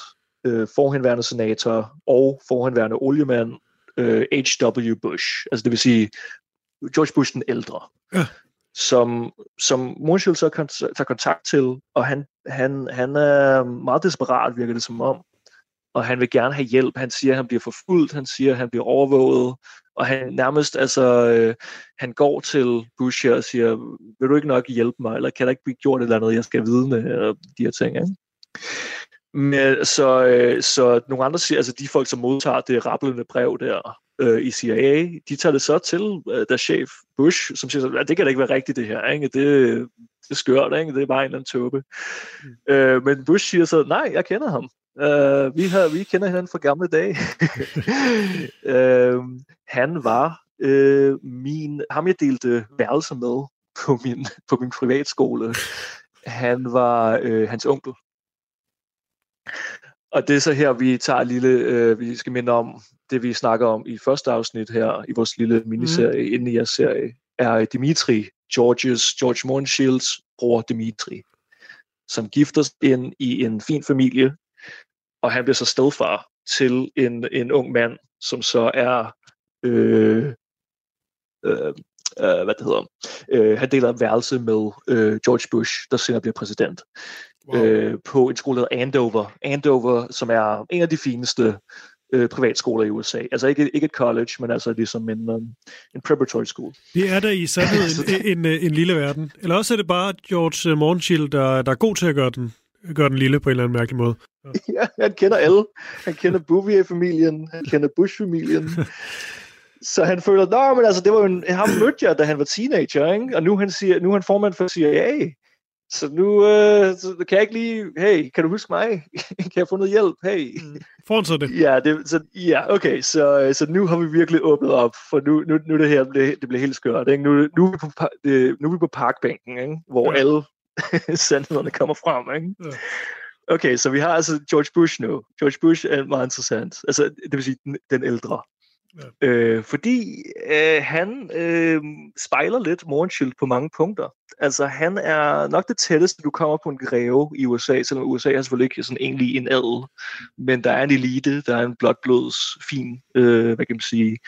øh, forhenværende senator og forhenværende oliemand øh, H.W. Bush. Altså det vil sige George Bush den ældre. Ja. Som, som Moonshield så kan tage kontakt til, og han, han, han er meget desperat, virker det som om. Og han vil gerne have hjælp. Han siger, at han bliver forfulgt. Han siger, at han bliver overvåget. Og han nærmest, altså, øh, han går til Bush her og siger, vil du ikke nok hjælpe mig, eller kan der ikke blive gjort et eller andet, jeg skal vide med de her ting, ikke? Men, så, øh, så nogle andre siger, altså de folk, som modtager det rappelende brev der øh, i CIA, de tager det så til øh, der chef Bush, som siger, at det kan da ikke være rigtigt det her, ikke? Det, det er skørt, ikke? det er bare en eller anden tåbe. Mm. Øh, men Bush siger så, nej, jeg kender ham. Uh, vi, har, vi kender hinanden fra gamle dage. uh, han var uh, min, ham jeg delte værelse med på min, på min privatskole. Han var uh, hans onkel. Og det er så her, vi tager lille, øh, vi skal minde om det, vi snakker om i første afsnit her i vores lille miniserie, mm. inden i jeres serie, er Dimitri, Georges, George Mornshields bror Dimitri, som gifter sig ind i en fin familie, og han bliver så stedfar til en, en ung mand, som så er øh, øh, øh, hvad det hedder, øh, han deler værelse med øh, George Bush, der senere bliver præsident wow. øh, på en skole, der hedder Andover. Andover, som er en af de fineste øh, privatskoler i USA. Altså ikke, ikke et college, men altså ligesom en, um, en preparatory school. Det er der i sandhed en, en, en, en lille verden. Eller også er det bare George øh, Mornschild, der, der er god til at gøre den, gøre den lille på en eller anden mærkelig måde. Ja, ja han kender alle. Han kender Bouvier-familien, han kender Bush-familien. Så han føler, nå, men altså, det var jo en, ham mødte jeg, da han var teenager, ikke? og nu han, siger, nu er han formand for CIA. Så nu øh, så kan jeg ikke lige, hey, kan du huske mig? kan jeg få noget hjælp? Hey. Mm. Så det. Ja, det, så, ja, okay, så, øh, så nu har vi virkelig åbnet op, for nu, nu, nu det her, det, det bliver helt skørt. Ikke? Nu, nu, er vi på, det, nu er vi på parkbænken, ikke? hvor ja. alle sandhederne kommer frem. Ikke? Ja. Okay, så vi har altså George Bush nu. George Bush er meget interessant. Altså, det vil sige den, den ældre. Ja. Øh, fordi øh, han øh, spejler lidt Mornschild på mange punkter. Altså, han er nok det tætteste, du kommer på en greve i USA, selvom USA har selvfølgelig ikke sådan egentlig en adel, men der er en elite, der er en blodblods fin, øh, hvad kan man sige,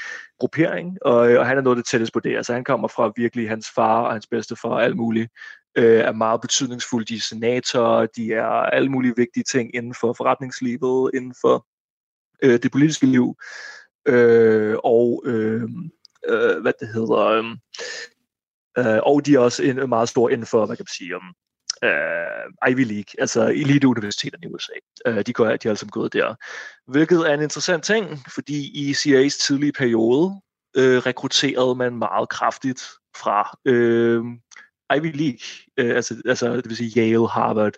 gruppering, og, øh, og han er noget det tætteste på det. Altså, han kommer fra virkelig hans far og hans bedstefar og alt muligt, øh, er meget betydningsfulde. De er senatorer, de er alle mulige vigtige ting inden for forretningslivet, inden for øh, det politiske liv, øh, og øh, øh, hvad det hedder, øh, øh, og de er også en, meget stor inden for, hvad kan man sige, um, uh, Ivy League, altså eliteuniversiteterne i USA. Uh, øh, de, går, de er altså ligesom gået der. Hvilket er en interessant ting, fordi i CIA's tidlige periode uh, rekrutterede man meget kraftigt fra uh, Ivy League, uh, altså, altså det vil sige Yale, Harvard,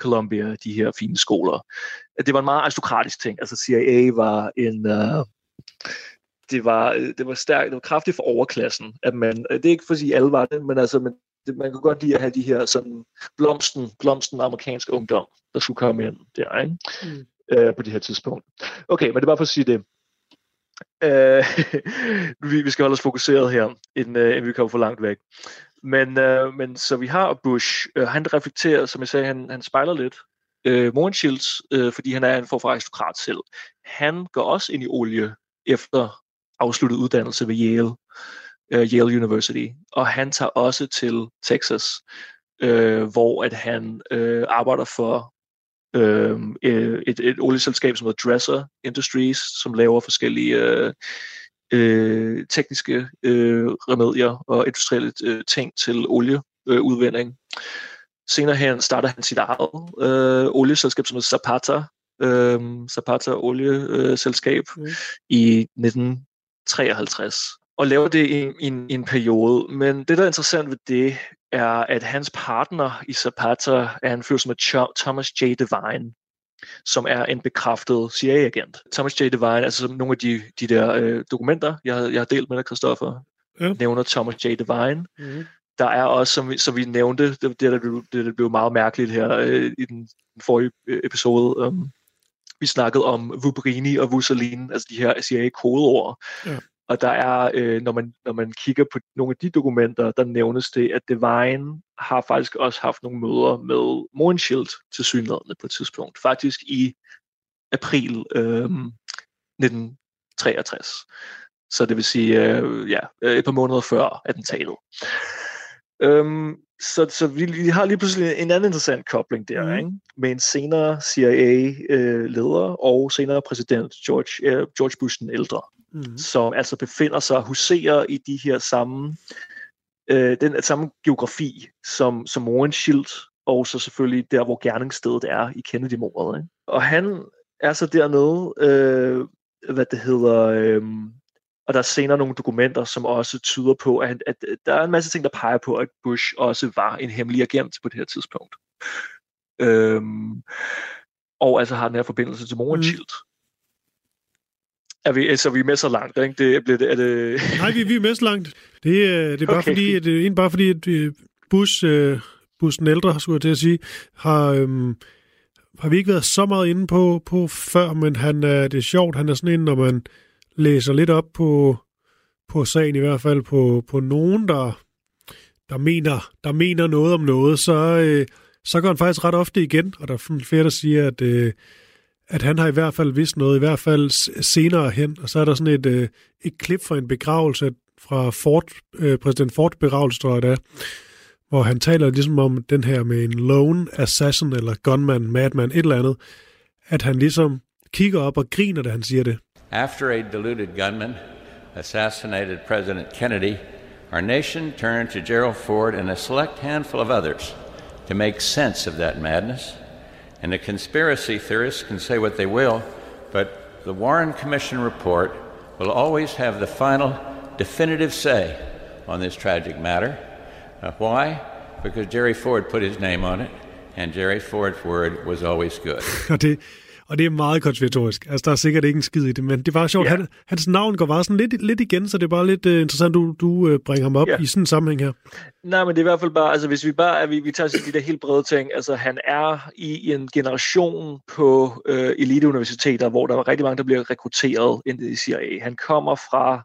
Columbia, de her fine skoler. Det var en meget aristokratisk ting. Altså CIA var en... Uh, det var, det var stærkt, det var kraftigt for overklassen, at man, det er ikke for at sige, alle var det, men altså, man, det, man kan godt lide at have de her sådan blomsten, blomsten amerikanske ungdom, der skulle komme ind der, ikke? Mm. Øh, på det her tidspunkt. Okay, men det er bare for at sige det. Øh, vi, vi skal holde os fokuseret her, inden, uh, inden vi kommer for langt væk. Men, uh, men så vi har Bush, uh, han reflekterer, som jeg sagde, han, han spejler lidt uh, Mohrenschilds, uh, fordi han er en form for aristokrat selv. Han går også ind i olie efter afsluttet uddannelse ved Yale, uh, Yale University, og han tager også til Texas, uh, hvor at han uh, arbejder for uh, et, et olieselskab, som hedder Dresser Industries, som laver forskellige uh, uh, tekniske uh, remedier og industrielle uh, ting til olieudvinding. Senere hen starter han sit eget uh, olieselskab, som hedder Zapata, uh, Zapata olieselskab mm. i 19 53, og laver det i, en, i en periode. Men det, der er interessant ved det, er, at hans partner i Zapata er en fyr som er Thomas J. Devine, som er en bekræftet CIA-agent. Thomas J. Devine, altså nogle af de, de der øh, dokumenter, jeg, jeg har delt med dig, Christoffer, ja. nævner Thomas J. Devine. Mm. Der er også, som vi, som vi nævnte, det, det, der, blev, det der blev meget mærkeligt her øh, i den, den forrige øh, episode, um, vi snakkede om Vubrini og Vusalin, altså de her CIA-kodeord. Ja. Og der er, øh, når, man, når man kigger på nogle af de dokumenter, der nævnes det, at Devine har faktisk også haft nogle møder med Morenshield til synligheden på et tidspunkt. Faktisk i april øh, 1963. Så det vil sige, øh, ja, et par måneder før attentatet. Øhm, så, så vi, vi har lige pludselig en anden interessant kobling der, mm. ikke? med en senere CIA-leder øh, og senere præsident George, øh, George Bush den ældre, mm. som altså befinder sig, huserer i de her samme, øh, den samme geografi som, som Warren og så selvfølgelig der, hvor gerningsstedet er i Kennedy-mordet. Ikke? Og han er så dernede, øh, hvad det hedder, øh, og der er senere nogle dokumenter, som også tyder på, at, at der er en masse ting, der peger på, at Bush også var en hemmelig agent på det her tidspunkt. Øhm, og altså har den her forbindelse til Mohrenschildt. Mm. Er vi, altså, vi er med så langt, ikke? Det, bliver det, er det... Nej, vi, vi er med så langt. Det, er, det er bare okay. fordi, at, det er bare fordi, at øh, Bush, Bush den ældre, skulle jeg til at sige, har, um, har vi ikke været så meget inde på, på før, men han, uh, det er sjovt, han er sådan en, når man læser lidt op på, på sagen, i hvert fald på, på nogen, der, der, mener, der mener noget om noget, så, øh, så går han faktisk ret ofte igen, og der er flere, der siger, at, øh, at han har i hvert fald vidst noget, i hvert fald senere hen, og så er der sådan et, øh, et klip fra en begravelse fra Ford, øh, præsident Ford begravelse, tror jeg det er, hvor han taler ligesom om den her med en lone assassin, eller gunman, madman, et eller andet, at han ligesom kigger op og griner, da han siger det. After a deluded gunman assassinated President Kennedy, our nation turned to Gerald Ford and a select handful of others to make sense of that madness. And the conspiracy theorists can say what they will, but the Warren Commission report will always have the final definitive say on this tragic matter. Uh, why? Because Jerry Ford put his name on it, and Jerry Ford's word was always good. Og det er meget konspiratorisk. Altså, der er sikkert ikke en skid i det, men det er bare sjovt. Ja. Han, hans navn går bare sådan lidt, lidt igen, så det er bare lidt uh, interessant, du, du uh, bringer ham op ja. i sådan en sammenhæng her. Nej, men det er i hvert fald bare, altså hvis vi bare, er, vi, vi tager de der helt brede ting, altså han er i, i en generation på uh, eliteuniversiteter, hvor der var rigtig mange, der bliver rekrutteret ind i CIA. Han kommer fra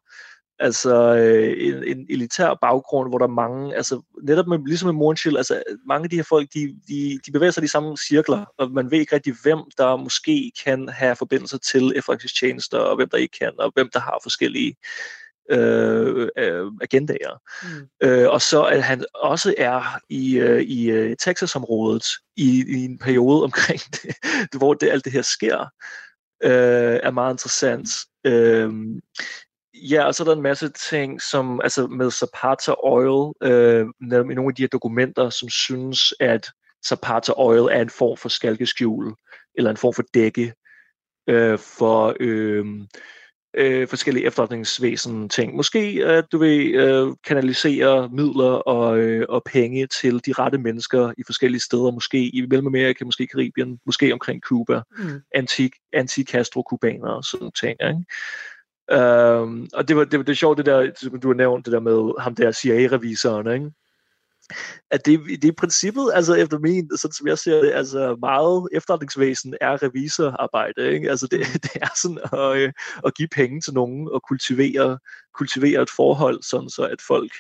Altså øh, en, en elitær baggrund, hvor der er mange, altså netop med, ligesom med Morgenchill, altså mange af de her folk, de, de, de bevæger sig i de samme cirkler, og man ved ikke rigtig, hvem der måske kan have forbindelser til efterretningstjenester, og hvem der ikke kan, og hvem der har forskellige øh, øh, agendaer. Mm. Øh, og så at han også er i, øh, i øh, Texas-området i, i en periode omkring det, hvor det, alt det her sker, øh, er meget interessant. Øh, Ja, og så er der en masse ting, som altså med Zapata Oil, øh, i nogle af de her dokumenter, som synes, at Zapata Oil er en form for skalkeskjul, eller en form for dække øh, for øh, øh, forskellige efterretningsvæsen ting. Måske at du vil øh, kanalisere midler og, øh, og penge til de rette mennesker i forskellige steder, måske i Mellemamerika, måske i Karibien, måske omkring Cuba, mm. anti, anti-Castro-kubanere og sådan ting. Ikke? Um, og det var, det var det sjovt, det der, som du har nævnt, det der med ham der CIA-revisoren, ikke? At det, det er i princippet, altså efter min, sådan som jeg ser det, altså meget efterretningsvæsen er revisorarbejde, ikke? Altså det, det er sådan at, øh, at give penge til nogen og kultivere, kultivere et forhold, sådan så at folk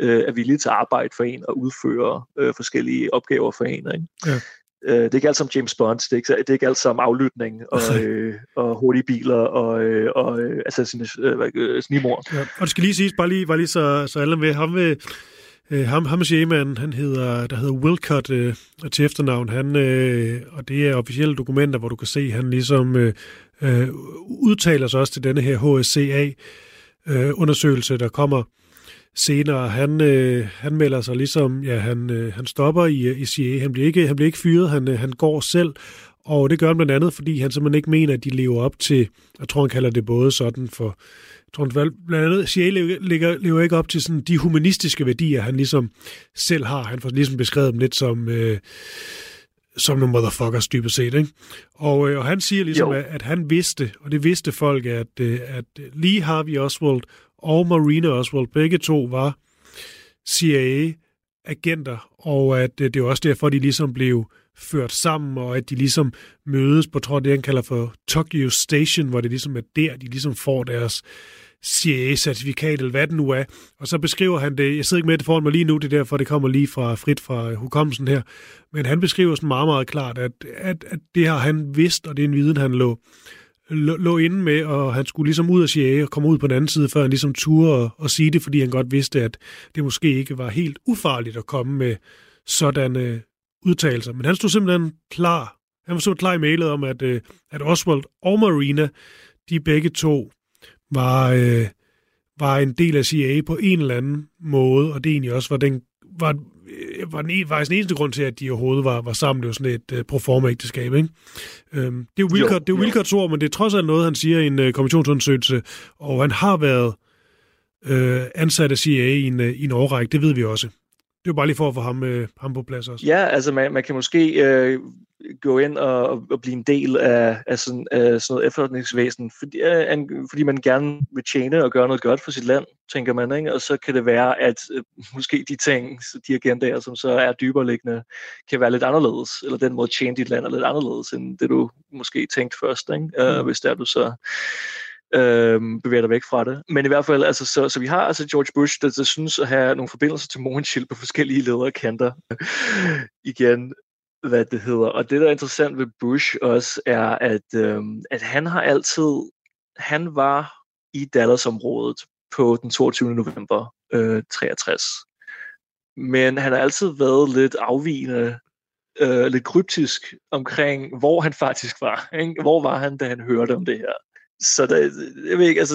øh, er villige til at arbejde for en og udføre øh, forskellige opgaver for en, ikke? Ja. Øh, det er ikke alt som James Bond, det er ikke, det er ikke alt som aflytning og, øh, og hurtige biler og, øh, og øh, assassination, øh, snimor. Ja, og det skal lige siges, bare lige, bare lige så, så alle med, ham med, øh, ham, ham Sheeman, han hedder, der hedder Wilcott øh, til efternavn, han, øh, og det er officielle dokumenter, hvor du kan se, han ligesom øh, øh, udtaler sig også til denne her HSCA øh, undersøgelse, der kommer senere. Han, øh, han melder sig ligesom, ja, han, øh, han stopper i, i CIA. Han bliver ikke, han bliver ikke fyret, han, øh, han går selv, og det gør han blandt andet, fordi han simpelthen ikke mener, at de lever op til, jeg tror, han kalder det både sådan for, jeg tror, han, blandt andet, CIA lever, lever ikke op til sådan de humanistiske værdier, han ligesom selv har. Han får ligesom beskrevet dem lidt som, øh, som nogle motherfuckers dybest set. Ikke? Og, øh, og han siger ligesom, at, at han vidste, og det vidste folk, at, øh, at lige Harvey Oswald og Marina Oswald, begge to var CIA-agenter, og at øh, det er også derfor, de ligesom blev ført sammen, og at de ligesom mødes på, tror det, han kalder for Tokyo Station, hvor det ligesom er der, de ligesom får deres CIA-certifikat, eller hvad det nu er. Og så beskriver han det, jeg sidder ikke med det foran mig lige nu, det er derfor, det kommer lige fra frit fra hukommelsen her, men han beskriver sådan meget, meget klart, at, at, at det har han vidst, og det er en viden, han lå lå, lå inde med, og han skulle ligesom ud af CIA og komme ud på den anden side, før han ligesom turde og, og sige det, fordi han godt vidste, at det måske ikke var helt ufarligt at komme med sådanne øh, udtalelser. Men han stod simpelthen klar. Han var så klar i mailet om, at, øh, at Oswald og Marina, de begge to var, øh, var en del af CIA på en eller anden måde, og det egentlig også var den var var den faktisk den eneste grund til, at de overhovedet var, var sammen. Det var sådan et uh, proforma-ægteskab, ikke? Øhm, det er jo Wilcott, jo, det er Wilcotts ord, men det er trods alt noget, han siger i en uh, kommissionsundersøgelse, og han har været uh, ansat af CIA i en, i en årrække, det ved vi også. Det er jo bare lige for at få ham, uh, ham på plads også. Ja, altså man, man kan måske uh, gå ind og, og blive en del af, af, sådan, af sådan noget efterretningsvæsen, fordi, uh, fordi man gerne vil tjene og gøre noget godt for sit land, tænker man, ikke? og så kan det være, at uh, måske de ting, de agendaer, som så er dybere liggende, kan være lidt anderledes, eller den måde at tjene dit land er lidt anderledes, end det du måske tænkte først, ikke? Uh, hvis der du så øh, bevæger dig væk fra det. Men i hvert fald, altså, så, så vi har altså George Bush, der, der synes at have nogle forbindelser til Mohenchild på forskellige lederkanter. Igen, hvad det hedder. Og det, der er interessant ved Bush også, er, at, øh, at han har altid, han var i Dallas-området på den 22. november øh, 63. Men han har altid været lidt afvigende, øh, lidt kryptisk omkring, hvor han faktisk var. Ikke? Hvor var han, da han hørte om det her? Så der, jeg ved ikke, altså,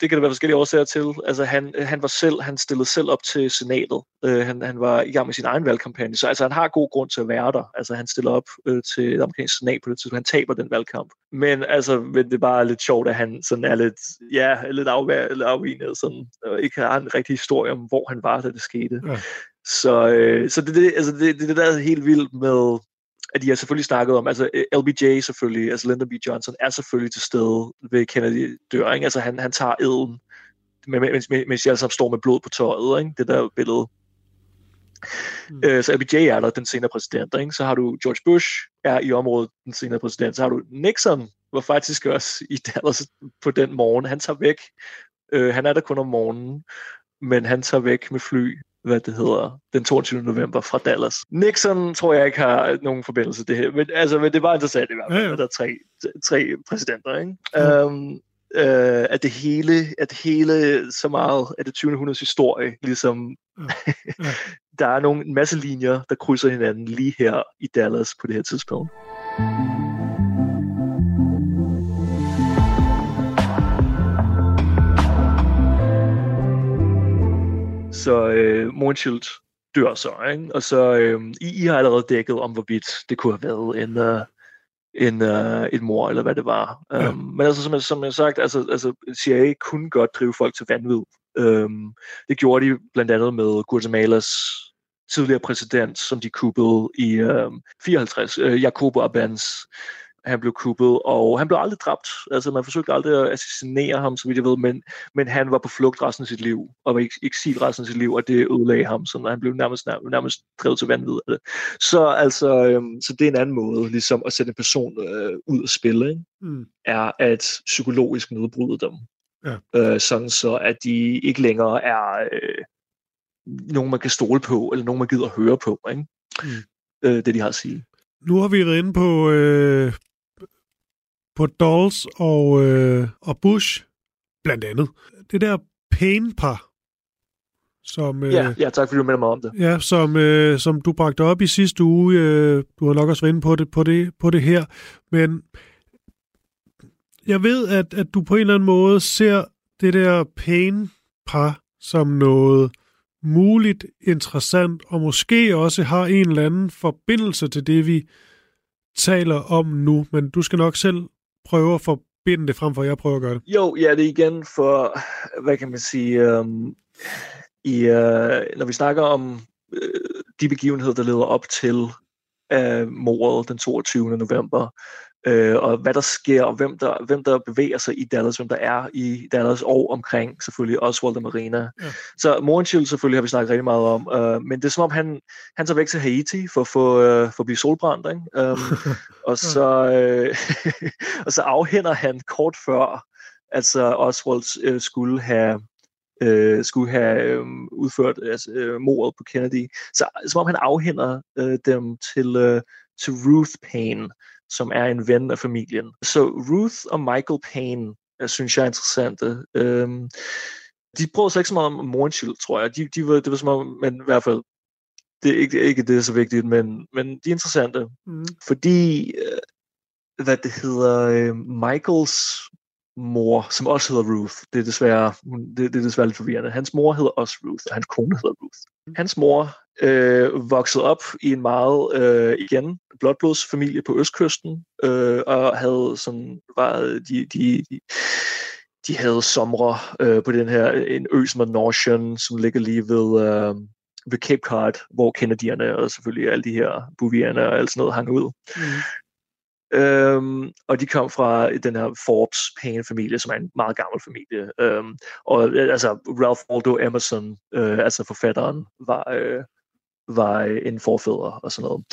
det kan der være forskellige årsager til. Altså, han, han var selv, han stillede selv op til senatet. Uh, han, han var i gang med sin egen valgkampagne, så altså, han har god grund til at være der. Altså, han stiller op uh, til det amerikanske senat på det tidspunkt. Han taber den valgkamp. Men altså, men det er bare lidt sjovt, at han sådan er lidt, ja, lidt, afvær, afvigende, sådan, og ikke har en rigtig historie om, hvor han var, da det skete. Ja. Så, øh, så det, det, altså det, det, det der er helt vildt med, at de har selvfølgelig snakket om, altså øh, LBJ selvfølgelig, altså Lyndon B. Johnson, er selvfølgelig til stede ved Kennedy dør, ikke? Altså han, han tager eden, mens, mens de alle sammen står med blod på tøjet, ikke? Det der billede. Mm. Øh, så LBJ er der, den senere præsident, ikke? Så har du George Bush, er i området den senere præsident. Så har du Nixon, var faktisk også i Dallas på den morgen. Han tager væk Øh, han er der kun om morgenen, men han tager væk med fly, hvad det hedder, den 22. november fra Dallas. Nixon tror jeg ikke har nogen forbindelse til det her, men, altså, men det var interessant i hvert fald, ja, ja. at der er tre, tre præsidenter, ikke? Ja. Um, øh, at det hele, at det hele så meget af det 20. århundredes historie, ligesom ja. Ja. der er nogle, en masse linjer, der krydser hinanden lige her i Dallas på det her tidspunkt. Så øh, Moonshield dør så, ikke? Og så, øh, I, I har allerede dækket om, hvorvidt det kunne have været en, uh, en, uh, et mor, eller hvad det var. Ja. Um, men altså, som jeg, som jeg har sagt, altså, altså, CIA kunne godt drive folk til vanvid. Um, det gjorde de blandt andet med Guatemalas tidligere præsident, som de kuppede i um, 54, uh, Jacobo Abans han blev kuppet, og han blev aldrig dræbt. Altså, man forsøgte aldrig at assassinere ham, så vidt jeg ved, men, men han var på flugt resten af sit liv, og var i eksil resten af sit liv, og det ødelagde ham, så han blev nærmest, nærmest, drevet til vanvid af det. Så, altså, øhm, så det er en anden måde, ligesom at sætte en person øh, ud af spille, ikke? Mm. er at psykologisk nedbryde dem. Ja. Øh, sådan så, at de ikke længere er øh, nogen, man kan stole på, eller nogen, man gider at høre på, ikke? Mm. Øh, det de har at sige. Nu har vi været inde på, øh, på Dolls og, øh, og Bush, blandt andet. Det der Payne-par, som, øh, ja, ja, tak fordi du minder mig om det. Ja, som, øh, som du bragte op i sidste uge. Øh, du har nok også været inde på det, på det, på det her. Men jeg ved, at, at du på en eller anden måde ser det der Payne-par som noget muligt interessant, og måske også har en eller anden forbindelse til det, vi taler om nu. Men du skal nok selv prøver at forbinde det, frem for at jeg prøver at gøre det? Jo, ja, det er igen for, hvad kan man sige, um, i, uh, når vi snakker om uh, de begivenheder, der leder op til uh, mordet den 22. november, øh, og hvad der sker, og hvem der, hvem der bevæger sig i Dallas, hvem der er i Dallas, og omkring selvfølgelig Oswald og Marina. Ja. Så Morenchild selvfølgelig har vi snakket rigtig meget om, øh, men det er som om, han, han tager væk til Haiti for, for, øh, for at blive solbrændt, ikke? Um, og, så, øh, og så afhænder han kort før, altså Oswald øh, skulle have øh, skulle have øh, udført altså, øh, mordet på Kennedy. Så som om han afhænder øh, dem til, øh, til Ruth Payne, som er en ven af familien. Så Ruth og Michael Payne jeg synes jeg er interessante. Øhm, de prøvede sig ikke så meget om Mornshield, tror jeg. De, de var, det var som om, men i hvert fald, det er ikke, ikke det er så vigtigt, men, men de er interessante. Mm. Fordi, øh, hvad det hedder, øh, Michaels mor, som også hedder Ruth, det er desværre, det, det er desværre lidt forvirrende. Hans mor hedder også Ruth, og hans kone hedder Ruth. Mm. Hans mor øh, voksede op i en meget, øh, igen, blodblodsfamilie på Østkysten, øh, og havde sådan, var, de, de, de, de havde somre øh, på den her, en ø som er Norsen, som ligger lige ved, øh, ved Cape Cod, hvor Kennedyerne og selvfølgelig alle de her Bouvierne og alt sådan noget hang ud. Mm. Øhm, og de kom fra den her Forbes Payne-familie, som er en meget gammel familie. Øhm, og altså Ralph Waldo Emerson, øh, altså forfatteren, var, øh, var en forfædre og sådan noget.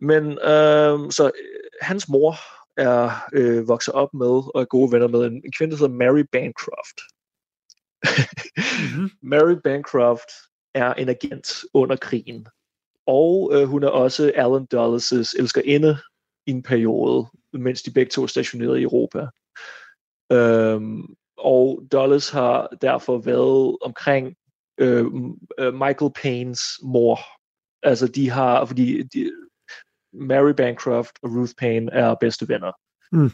Men øhm, så øh, hans mor er øh, vokset op med og er gode venner med en, en kvinde, der hedder Mary Bancroft. mm-hmm. Mary Bancroft er en agent under krigen. Og øh, hun er også Alan Dulles' elskerinde i en periode, mens de begge to er stationeret i Europa. Øhm, og Dulles har derfor været omkring øh, øh, Michael Paynes mor. Altså de har, fordi de, Mary Bancroft og Ruth Payne er bedste venner. Mm.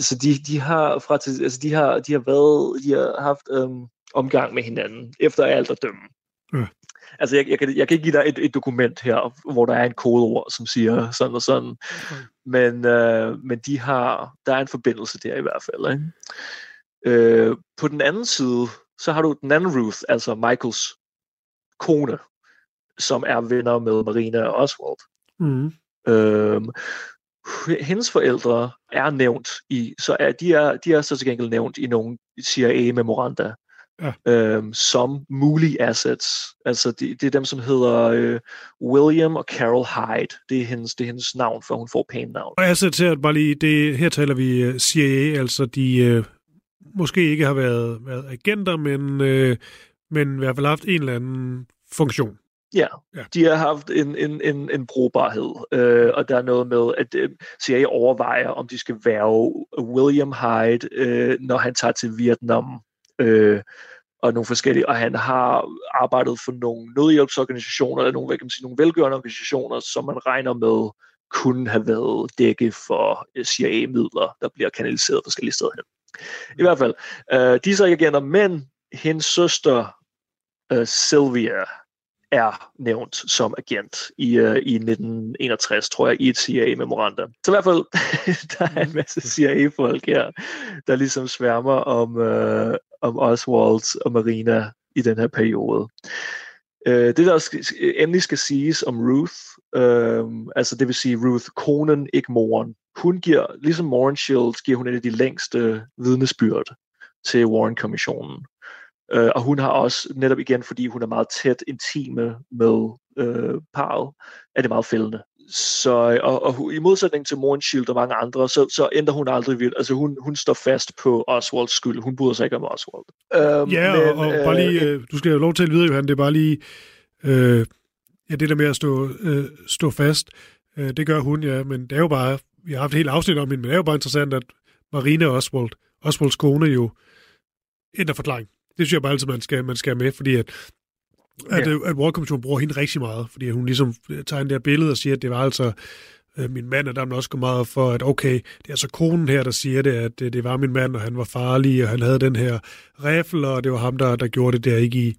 Så de, de har fra til, altså de har, de har været, de har haft øhm, omgang med hinanden efter alt at dømme. Mm. Altså, jeg, jeg, kan, jeg kan ikke give dig et, et dokument her, hvor der er en kodeord, som siger sådan og sådan. Mm. Men, øh, men de har, der er en forbindelse der i hvert fald. Ikke? Øh, på den anden side, så har du den anden Ruth, altså Michaels kone, som er venner med Marina og Oswald. Mm. Øh, hendes forældre er nævnt i, så er de er, de er så til gengæld nævnt i nogle CIA-memoranda ja. øhm, som mulige assets. Altså det, det er dem, som hedder øh, William og Carol Hyde. Det er hendes, det er hendes navn, for hun får pænt navn. Og assets her, bare lige, det, her taler vi øh, CIA, altså de øh, måske ikke har været, været agenter, men, øh, men i hvert fald haft en eller anden funktion. Ja, ja. de har haft en, en, en, en brugbarhed, øh, og der er noget med, at øh, CIA overvejer, om de skal være William Hyde, øh, når han tager til Vietnam, øh, og nogle forskellige, og han har arbejdet for nogle nødhjælpsorganisationer, eller nogle, hvad kan man sige, nogle velgørende organisationer, som man regner med kunne have været dække for øh, CIA-midler, der bliver kanaliseret forskellige steder hen. I hvert fald, øh, de er så ikke agenter, men hendes søster, øh, Sylvia, er nævnt som agent i, uh, i 1961, tror jeg, i et CIA-memoranda. Så i hvert fald, der er en masse CIA-folk her, der ligesom sværmer om, uh, om Oswald og Marina i den her periode. Øh, det, der også endelig skal siges om Ruth, øh, altså det vil sige Ruth, konen, ikke moren, hun giver, ligesom Warren Shields, giver hun en af de længste vidnesbyrd til Warren-kommissionen. Øh, og hun har også, netop igen, fordi hun er meget tæt intime med øh, parret, er det meget fældende. Så, og, og i modsætning til Moren Shield og mange andre, så, så ændrer hun aldrig vildt. Altså hun, hun står fast på Oswalds skyld. Hun bryder sig ikke om Oswald. Øhm, ja, men, og, og øh, bare lige, øh, du skal have lov til at vide, Johan, det er bare lige, øh, ja, det der med at stå, øh, stå fast, øh, det gør hun, ja, men det er jo bare, vi har haft et helt afsnit om hende, men det er jo bare interessant, at Marina Oswald, Oswalds kone jo ændrer forklaring. Det synes jeg bare altid, man skal, man skal med, fordi at, at, ja. at War Commission bruger hende rigtig meget, fordi hun ligesom tager en der billede og siger, at det var altså øh, min mand, og der også går meget for, at okay, det er altså konen her, der siger det, at det, det var min mand, og han var farlig, og han havde den her rifle, og det var ham, der, der gjorde det der, ikke i,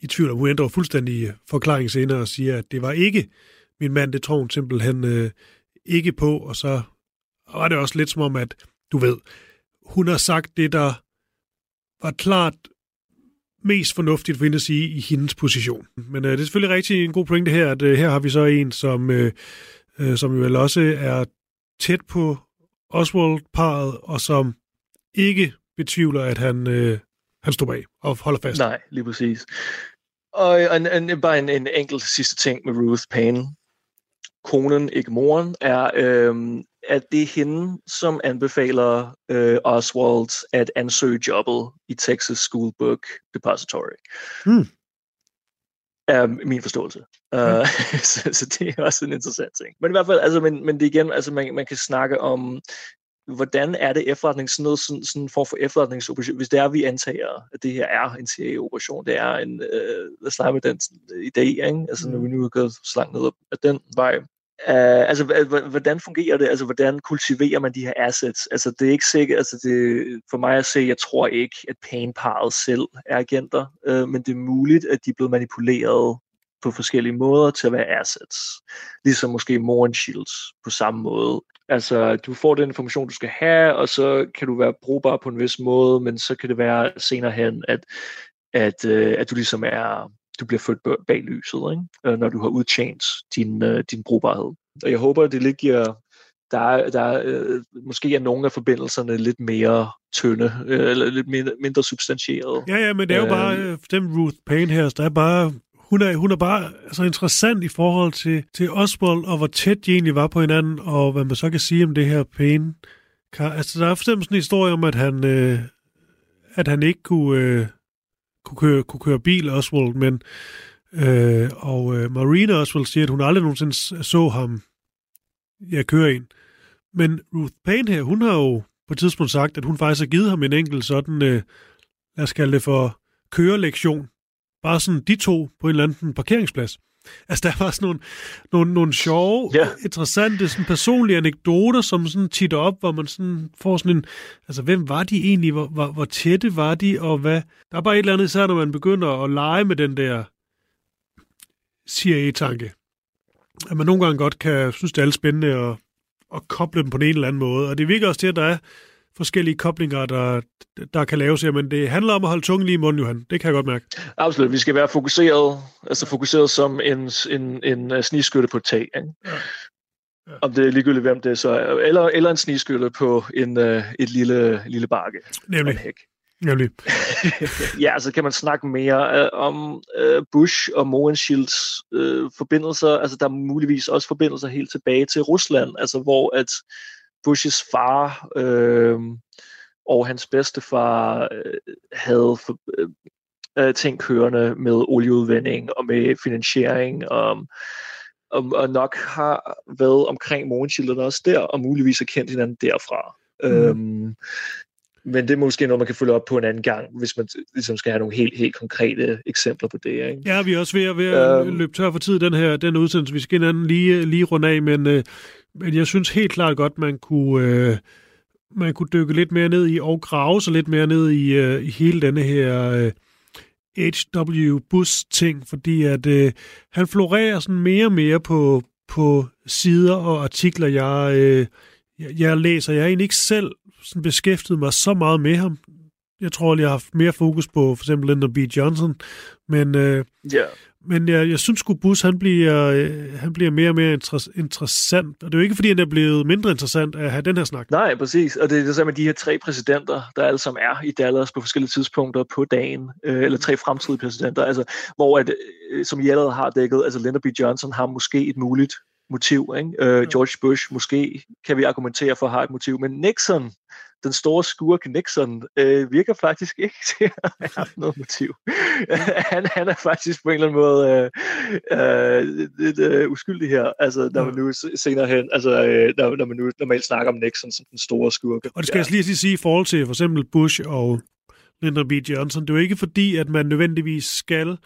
i tvivl. Hun ændrer fuldstændig forklaring senere og siger, at det var ikke min mand, det tror hun simpelthen øh, ikke på, og så var det også lidt som om, at du ved, hun har sagt det, der var klart mest fornuftigt for hende at sige i hendes position. Men øh, det er selvfølgelig rigtig en god pointe her, at øh, her har vi så en, som, øh, øh, som jo vel også er tæt på Oswald-paret, og som ikke betvivler, at han, øh, han står bag og holder fast. Nej, lige præcis. Og en, en, bare en, en enkelt sidste ting med Ruth Payne. Konen, ikke moren, er, øh, at det er hende, som anbefaler øh, Oswald at ansøge jobbet i Texas School Book Depository. Hmm. Er min forståelse. Hmm. Uh, så, så det er også en interessant ting. Men i hvert fald, altså, men, men det igen, altså man, man kan snakke om, hvordan er det efterretning, sådan noget sådan, sådan for for efterretningsoperation, hvis det er, vi antager, at det her er en CIA-operation, det er en, øh, lad os med den idé, ikke? altså mm. når vi nu er gået så langt ned af den vej, Uh, altså, hvordan fungerer det? Altså, hvordan kultiverer man de her assets? Altså, det er ikke sikkert, altså, det, for mig at se, jeg tror ikke, at painparet selv er agenter, uh, men det er muligt, at de er blevet manipuleret på forskellige måder til at være assets. Ligesom måske Morn Shields på samme måde. Altså, du får den information, du skal have, og så kan du være brugbar på en vis måde, men så kan det være senere hen, at, at, uh, at du ligesom er du bliver født bag lyset, ikke? Øh, når du har udtjent din, uh, din brugbarhed. Og jeg håber, at det lidt giver, der, der uh, måske er nogle af forbindelserne lidt mere tynde, uh, eller lidt mindre, mindre substantieret. Ja, ja, men det er jo bare, uh, dem Ruth Payne her, der er bare hun er, hun er bare altså, interessant i forhold til, til Oswald, og hvor tæt de egentlig var på hinanden, og hvad man så kan sige om det her Payne. Altså, der er for eksempel sådan en historie om, at han, øh, at han ikke kunne, øh, kunne køre, kunne køre bil, Oswald, men øh, og øh, Marina Oswald siger, at hun aldrig nogensinde så ham ja, køre en. Men Ruth Payne her, hun har jo på et tidspunkt sagt, at hun faktisk har givet ham en enkelt sådan, øh, lad os kalde det for kørelektion. Bare sådan de to på en eller anden parkeringsplads. Altså, der var sådan nogle, nogle, nogle sjove, yeah. interessante, sådan personlige anekdoter, som sådan titter op, hvor man sådan får sådan en... Altså, hvem var de egentlig? Hvor, hvor, hvor tætte var de? Og hvad... Der er bare et eller andet, især når man begynder at lege med den der CIA-tanke. At man nogle gange godt kan synes, det er alt spændende at, at koble dem på en eller anden måde. Og det virker også til, at der er forskellige koblinger, der, der kan laves her, men det handler om at holde tungen lige i munden, Johan. Det kan jeg godt mærke. Absolut. Vi skal være fokuseret, altså fokuseret som en, en, en øh, snigskytte på et tag. Ikke? Ja. Ja. Om det er ligegyldigt, hvem det er så Eller, eller en snigskytte på en, uh, et lille, lille bakke. Nemlig. hæk. Nemlig. ja, så kan man snakke mere uh, om uh, Bush og Mohrenschilds uh, forbindelser. Altså, der er muligvis også forbindelser helt tilbage til Rusland, altså hvor at Bushes far øh, og hans bedstefar øh, havde for, øh, øh, ting kørende med olieudvinding og med finansiering, og, og, og nok har været omkring Morgenshilderne også der, og muligvis har kendt hinanden derfra. Mm. Øhm, men det er måske noget, man kan følge op på en anden gang, hvis man ligesom skal have nogle helt, helt konkrete eksempler på det. Ikke? Ja, vi er også ved at, ved at øhm, løbe tør for tid den her den udsendelse. Vi skal hinanden lige, lige runde af, men, øh, men jeg synes helt klart godt, man kunne, øh, man kunne dykke lidt mere ned i, og grave sig lidt mere ned i, øh, i hele denne her... Øh, H.W. Bush-ting, fordi at øh, han florerer sådan mere og mere på, på sider og artikler, jeg, øh, jeg, jeg læser. Jeg har egentlig ikke selv sådan beskæftiget mig så meget med ham. Jeg tror, jeg har haft mere fokus på for eksempel Lyndon B. Johnson, men, øh, yeah men jeg, jeg synes sgu, Bush han bliver, øh, han bliver mere og mere inter- interessant. Og det er jo ikke, fordi han er blevet mindre interessant at have den her snak. Nej, præcis. Og det er det samme med de her tre præsidenter, der alle sammen er i Dallas på forskellige tidspunkter på dagen, øh, eller tre fremtidige præsidenter, altså, hvor at, øh, som I allerede har dækket, altså Lyndon B. Johnson har måske et muligt motiv. Ikke? Øh, George Bush måske kan vi argumentere for har et motiv, men Nixon, den store skurk Nixon, øh, virker faktisk ikke til at have noget motiv. han, han er faktisk på en eller anden måde øh, øh, lidt øh, uskyldig her, altså når man nu senere hen, altså øh, når, når man nu normalt snakker om Nixon som den store skurk. Og det skal ja. jeg lige sige i forhold til for eksempel Bush og Lyndon B. Johnson, det er jo ikke fordi, at man nødvendigvis skal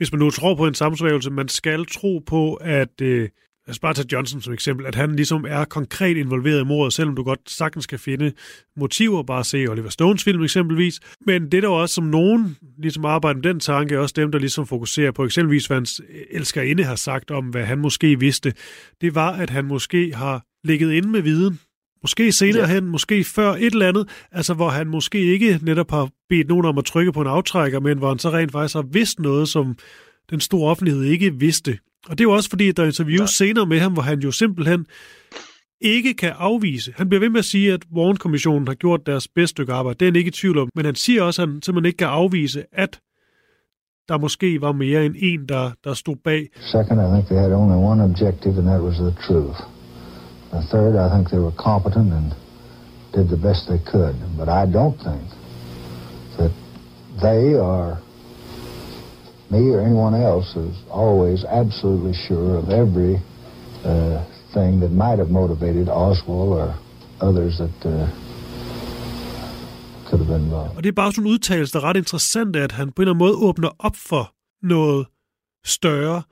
hvis man nu tror på en sammensværgelse, man skal tro på, at øh, lad os bare tage Johnson som eksempel, at han ligesom er konkret involveret i mordet, selvom du godt sagtens kan finde motiver, bare se Oliver Stones film eksempelvis. Men det der også, som nogen ligesom arbejder med den tanke, også dem, der ligesom fokuserer på eksempelvis, hvad hans elskerinde har sagt om, hvad han måske vidste. Det var, at han måske har ligget inde med viden, Måske senere ja. hen, måske før et eller andet, altså hvor han måske ikke netop har bedt nogen om at trykke på en aftrækker, men hvor han så rent faktisk har vidst noget, som den store offentlighed ikke vidste. Og det er jo også fordi, at der er interviews ja. senere med ham, hvor han jo simpelthen ikke kan afvise. Han bliver ved med at sige, at Warren-kommissionen har gjort deres bedste stykke arbejde. Det er han ikke i tvivl om. Men han siger også, at han simpelthen ikke kan afvise, at der måske var mere end en, der, der stod bag. Second, I think they had only one objective, and that was the truth. The third, I think they were competent and did the best they could. But I don't think that they are me or anyone else is always absolutely sure of every uh, thing that might have motivated Oswald or others that uh, could have been involved. Og det er bare sådan en udtalelse, der er ret interessant, at han på en eller anden måde åbner op for noget større,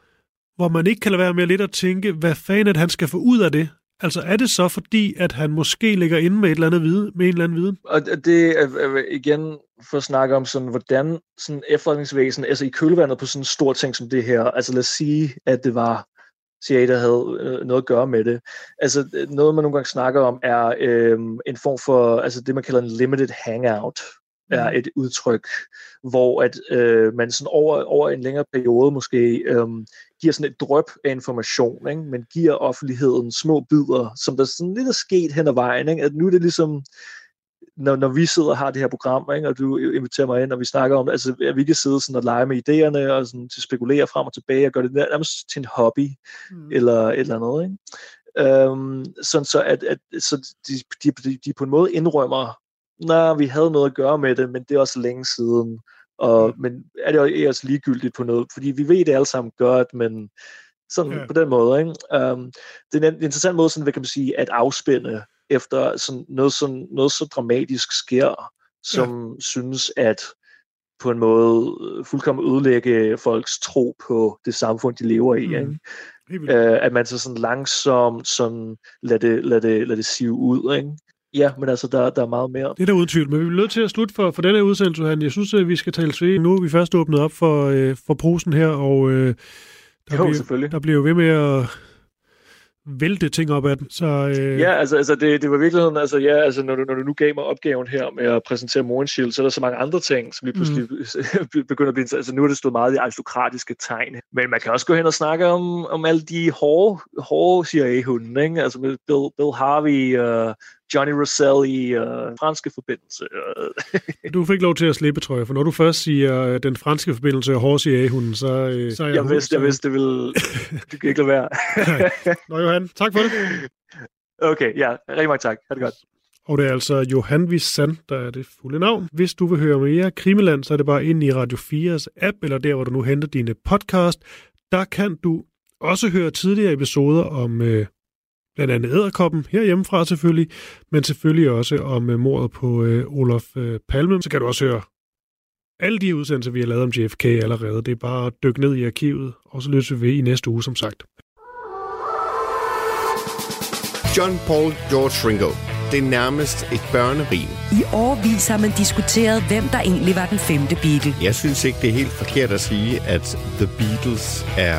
hvor man ikke kan lade være med lidt at tænke, hvad fanden at han skal få ud af det. Altså er det så fordi, at han måske ligger inde med, et eller andet viden, med en eller anden viden? Og det er igen for at snakke om, sådan, hvordan sådan efterretningsvæsen, altså i kølvandet på sådan en stor ting som det her, altså lad os sige, at det var CIA, der havde øh, noget at gøre med det. Altså noget, man nogle gange snakker om, er øh, en form for, altså det man kalder en limited hangout, er mm. et udtryk, hvor at øh, man sådan over, over en længere periode måske øh, giver sådan et drøb af information, ikke? men giver offentligheden små bidder, som der sådan lidt er sket hen ad vejen, ikke? at nu er det ligesom, når, når vi sidder og har det her program, ikke, og du inviterer mig ind, og vi snakker om, altså, at vi kan sidde sådan og lege med idéerne, og sådan, til spekulere frem og tilbage, og gøre det nærmest til en hobby, mm. eller et eller andet. Ikke? Um, sådan så, at, at så de, de, de på en måde indrømmer, nej, vi havde noget at gøre med det, men det er også længe siden. Og, mm. Men er det også ligegyldigt på noget? Fordi vi ved det alle sammen godt, men sådan yeah. på den måde. Ikke? Um, det er en interessant måde, sådan, hvad kan man sige, at afspænde efter sådan noget, sådan, noget så dramatisk sker, som ja. synes at på en måde fuldkommen ødelægge folks tro på det samfund, de lever i. Mm. Ikke? Uh, at man så sådan langsomt sådan lader det, lad det, lad det sive ud. Ikke? Ja, men altså, der, der er meget mere. Det er der uden tvivl, men vi er nødt til at slutte for, for denne udsendelse, Han. Jeg synes, at vi skal tale ved. Nu er vi først åbnet op for, øh, for posen her, og øh, der, jo, bliver, der bliver jo ved med at vælte ting op af den. Så, øh... Ja, altså, altså det, det var virkeligheden, altså, ja, altså, når, du, når du nu gav mig opgaven her med at præsentere Morgenshield, så er der så mange andre ting, som lige pludselig mm. begynder at blive... Altså nu er det stået meget i aristokratiske tegn. Men man kan også gå hen og snakke om, om alle de hårde, hårde CIA-hunden, ikke? Altså med Bill, Bill Harvey, uh, Johnny Rosselli og franske forbindelse. du fik lov til at slippe, tror jeg, for når du først siger øh, den franske forbindelse og hårde CIA-hunden, så, øh, så er jeg... Jeg vidste, jeg vidste, det ville... Du kan ikke lade være. Nå, Johan, tak for det. Okay, ja, rigtig meget tak. Ha' det godt. Og det er altså Johan Vissand, der er det fulde navn. Hvis du vil høre mere Krimiland, så er det bare ind i Radio 4's app, eller der, hvor du nu henter dine podcast. Der kan du også høre tidligere episoder om øh, blandt andet Æderkoppen, herhjemmefra selvfølgelig, men selvfølgelig også om øh, mordet på øh, Olof øh, Palme. Så kan du også høre alle de udsendelser, vi har lavet om JFK allerede. Det er bare at dykke ned i arkivet, og så løser vi i næste uge, som sagt. John Paul George Ringo. Det er nærmest et børnerim. I årvis har man diskuteret, hvem der egentlig var den femte Beatle. Jeg synes ikke, det er helt forkert at sige, at The Beatles er